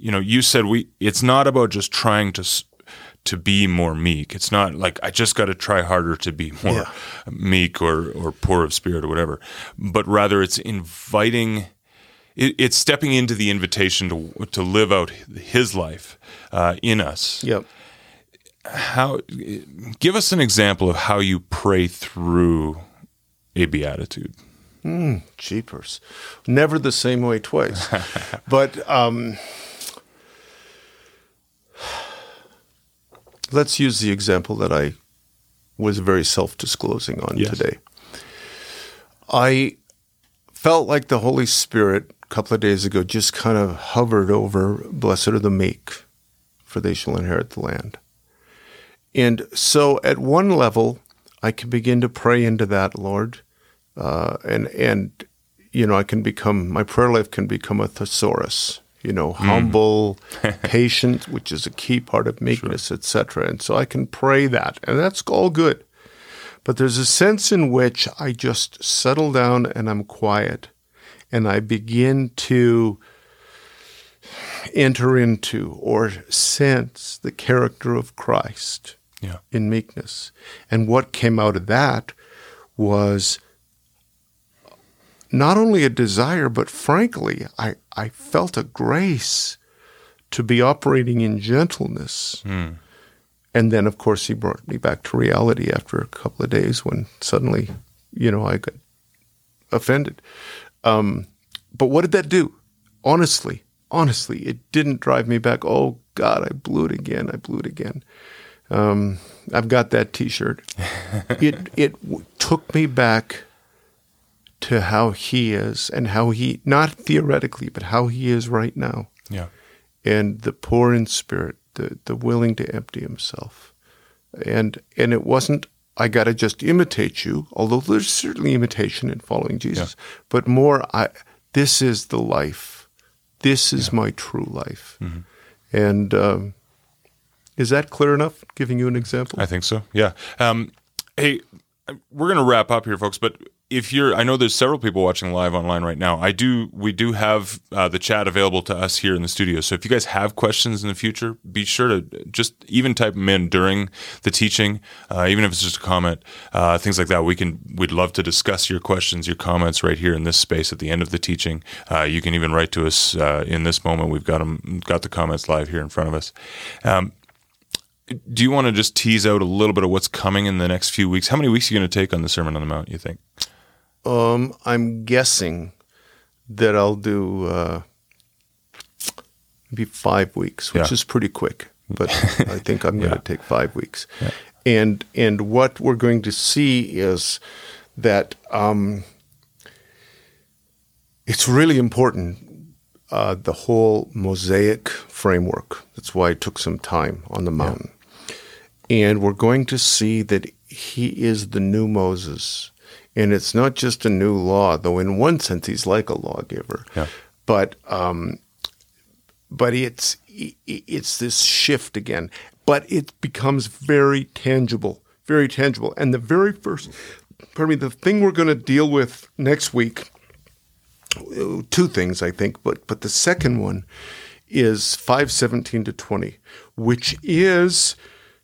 you know, you said we. It's not about just trying to to be more meek. It's not like I just got to try harder to be more Yeah. meek or or poor of spirit or whatever, but rather it's inviting. It, it's stepping into the invitation to to live out His life uh, in us. Yep. How? Give us an example of how you pray through a beatitude. Jeepers. Never the same way twice. [laughs] but um, let's use the example that I was very self disclosing on Yes. today. I felt like the Holy Spirit a couple of days ago just kind of hovered over blessed are the meek, for they shall inherit the land. And so at one level, I can begin to pray into that, Lord uh, and and you know I can become my prayer life can become a thesaurus. You know, mm-hmm. humble, [laughs] patient, which is a key part of meekness, etc. And so I can pray that, and that's all good. But there's a sense in which I just settle down and I'm quiet, and I begin to enter into or sense the character of Christ Yeah. in meekness. And what came out of that was not only a desire, but frankly, I, I felt a grace to be operating in gentleness. And then, of course, he brought me back to reality after a couple of days when suddenly, you know, I got offended. Um, but what did that do? Honestly, honestly, it didn't drive me back. Oh, God, I blew it again. I blew it again. Um, I've got that T-shirt. [laughs] it it w- took me back to how he is and how he not theoretically, but how he is right now, Yeah. and the poor in spirit, the the willing to empty himself, and and it wasn't. I got to just imitate you, although there's certainly imitation in following Jesus, but more. I this is the life. This is my true life, and. Um, is that clear enough? Giving you an example. I think so. Yeah. Um, hey, we're going to wrap up here, folks. But if you're, I know there's several people watching live online right now. I do, we do have uh, the chat available to us here in the studio. So if you guys have questions in the future, be sure to just even type them in during the teaching, uh, even if it's just a comment, uh, things like that. We can, we'd love to discuss your questions, your comments right here in this space at the end of the teaching. Uh, you can even write to us uh, in this moment. We've got them, got the comments live here in front of us. Um, do you want to just tease out a little bit of what's coming in the next few weeks? How many weeks are you going to take on the Sermon on the Mount? You think? Um, I'm guessing that I'll do uh, maybe five weeks, which Yeah. is pretty quick. But I think I'm [laughs] going to take five weeks. And and what we're going to see is that um, it's really important. Uh, the whole mosaic framework. That's why it took some time on the mountain. and we're going to see that he is the new Moses. And it's not just a new law, though in one sense he's like a lawgiver. Yeah. But um, but it's it's this shift again. But it becomes very tangible, very tangible. And the very first, pardon me, the thing we're going to deal with next week, two things I think, but but the second one is five seventeen to twenty, which is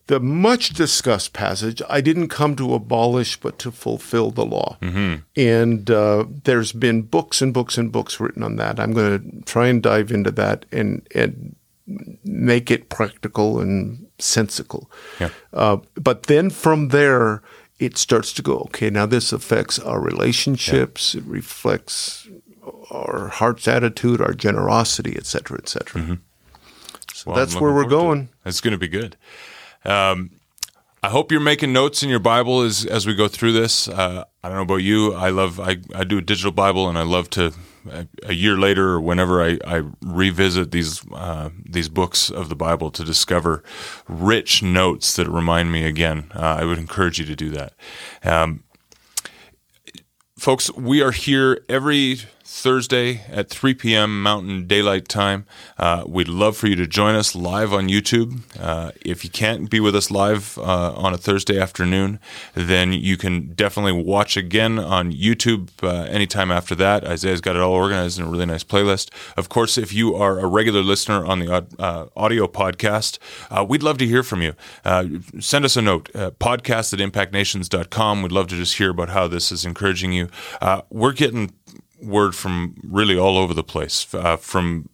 the much discussed passage I didn't come to abolish but to fulfill the law. Mm-hmm. And uh, there's been books and books and books written on that. I'm going to try and dive into that and, and make it practical and sensical. Yeah. Uh, but then from there, it starts to go, okay, now this affects our relationships, yeah. it reflects our heart's attitude, our generosity, et cetera, et cetera. Mm-hmm. So well, that's where we're going. It's going to be good. Um, I hope you're making notes in your Bible as as we go through this. Uh, I don't know about you. I love I, I do a digital Bible, and I love to a year later or whenever I, I revisit these uh, these books of the Bible to discover rich notes that remind me again. Uh, I would encourage you to do that. Um, folks, we are here every Thursday at 3 p.m. Mountain Daylight Time. Uh, we'd love for you to join us live on YouTube. Uh, if you can't be with us live uh, on a Thursday afternoon, then you can definitely watch again on YouTube uh, anytime after that. Isaiah's got it all organized in a really nice playlist. Of course, if you are a regular listener on the uh, audio podcast, uh, we'd love to hear from you. send us a note, podcast at impactnations.com. We'd love to just hear about how this is encouraging you. we're getting word from really all over the place, uh, from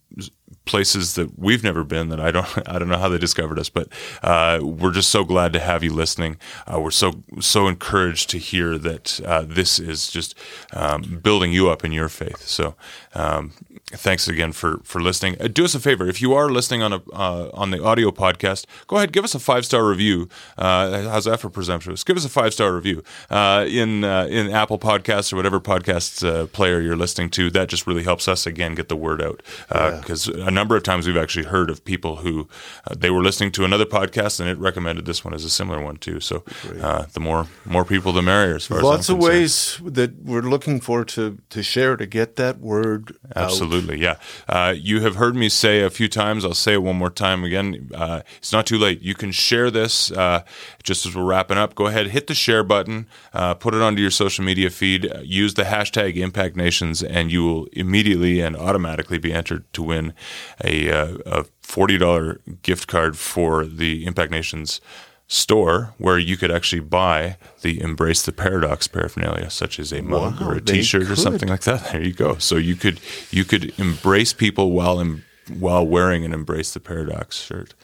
places that we've never been that I don't [laughs] I don't know how they discovered us, but uh, we're just so glad to have you listening. Uh, we're so so encouraged to hear that uh, this is just um, building you up in your faith. So um, thanks again for for listening. Uh, do us a favor if you are listening on a uh, on the audio podcast, go ahead give us a five star review. Uh, how's that for presumptuous? Give us a five star review in in Apple Podcasts or whatever podcast player you're listening to. That just really helps us again get the word out because. Yeah number of times we've actually heard of people who uh, they were listening to another podcast and it recommended this one as a similar one too. So uh, the more more people, the merrier. As far lots as of ways that we're looking for to to share to get that word. Absolutely, out. Yeah. Uh, you have heard me say a few times. I'll say it one more time again. Uh, it's not too late. You can share this uh, just as we're wrapping up. Go ahead, hit the share button, uh, put it onto your social media feed. Use the hashtag Impact Nations, and you will immediately and automatically be entered to win a, uh, a $40 gift card for the Impact Nations store where you could actually buy the Embrace the Paradox paraphernalia, such as a mug wow, or a T-shirt or something like that. [laughs] There you go. So you could you could embrace people while em, while wearing an Embrace the Paradox shirt.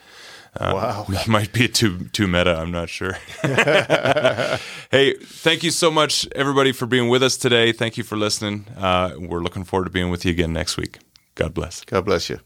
Um, wow, that might be too too meta. I'm not sure. [laughs] hey, thank you so much, everybody, for being with us today. Thank you for listening. Uh, we're looking forward to being with you again next week. God bless. God bless you.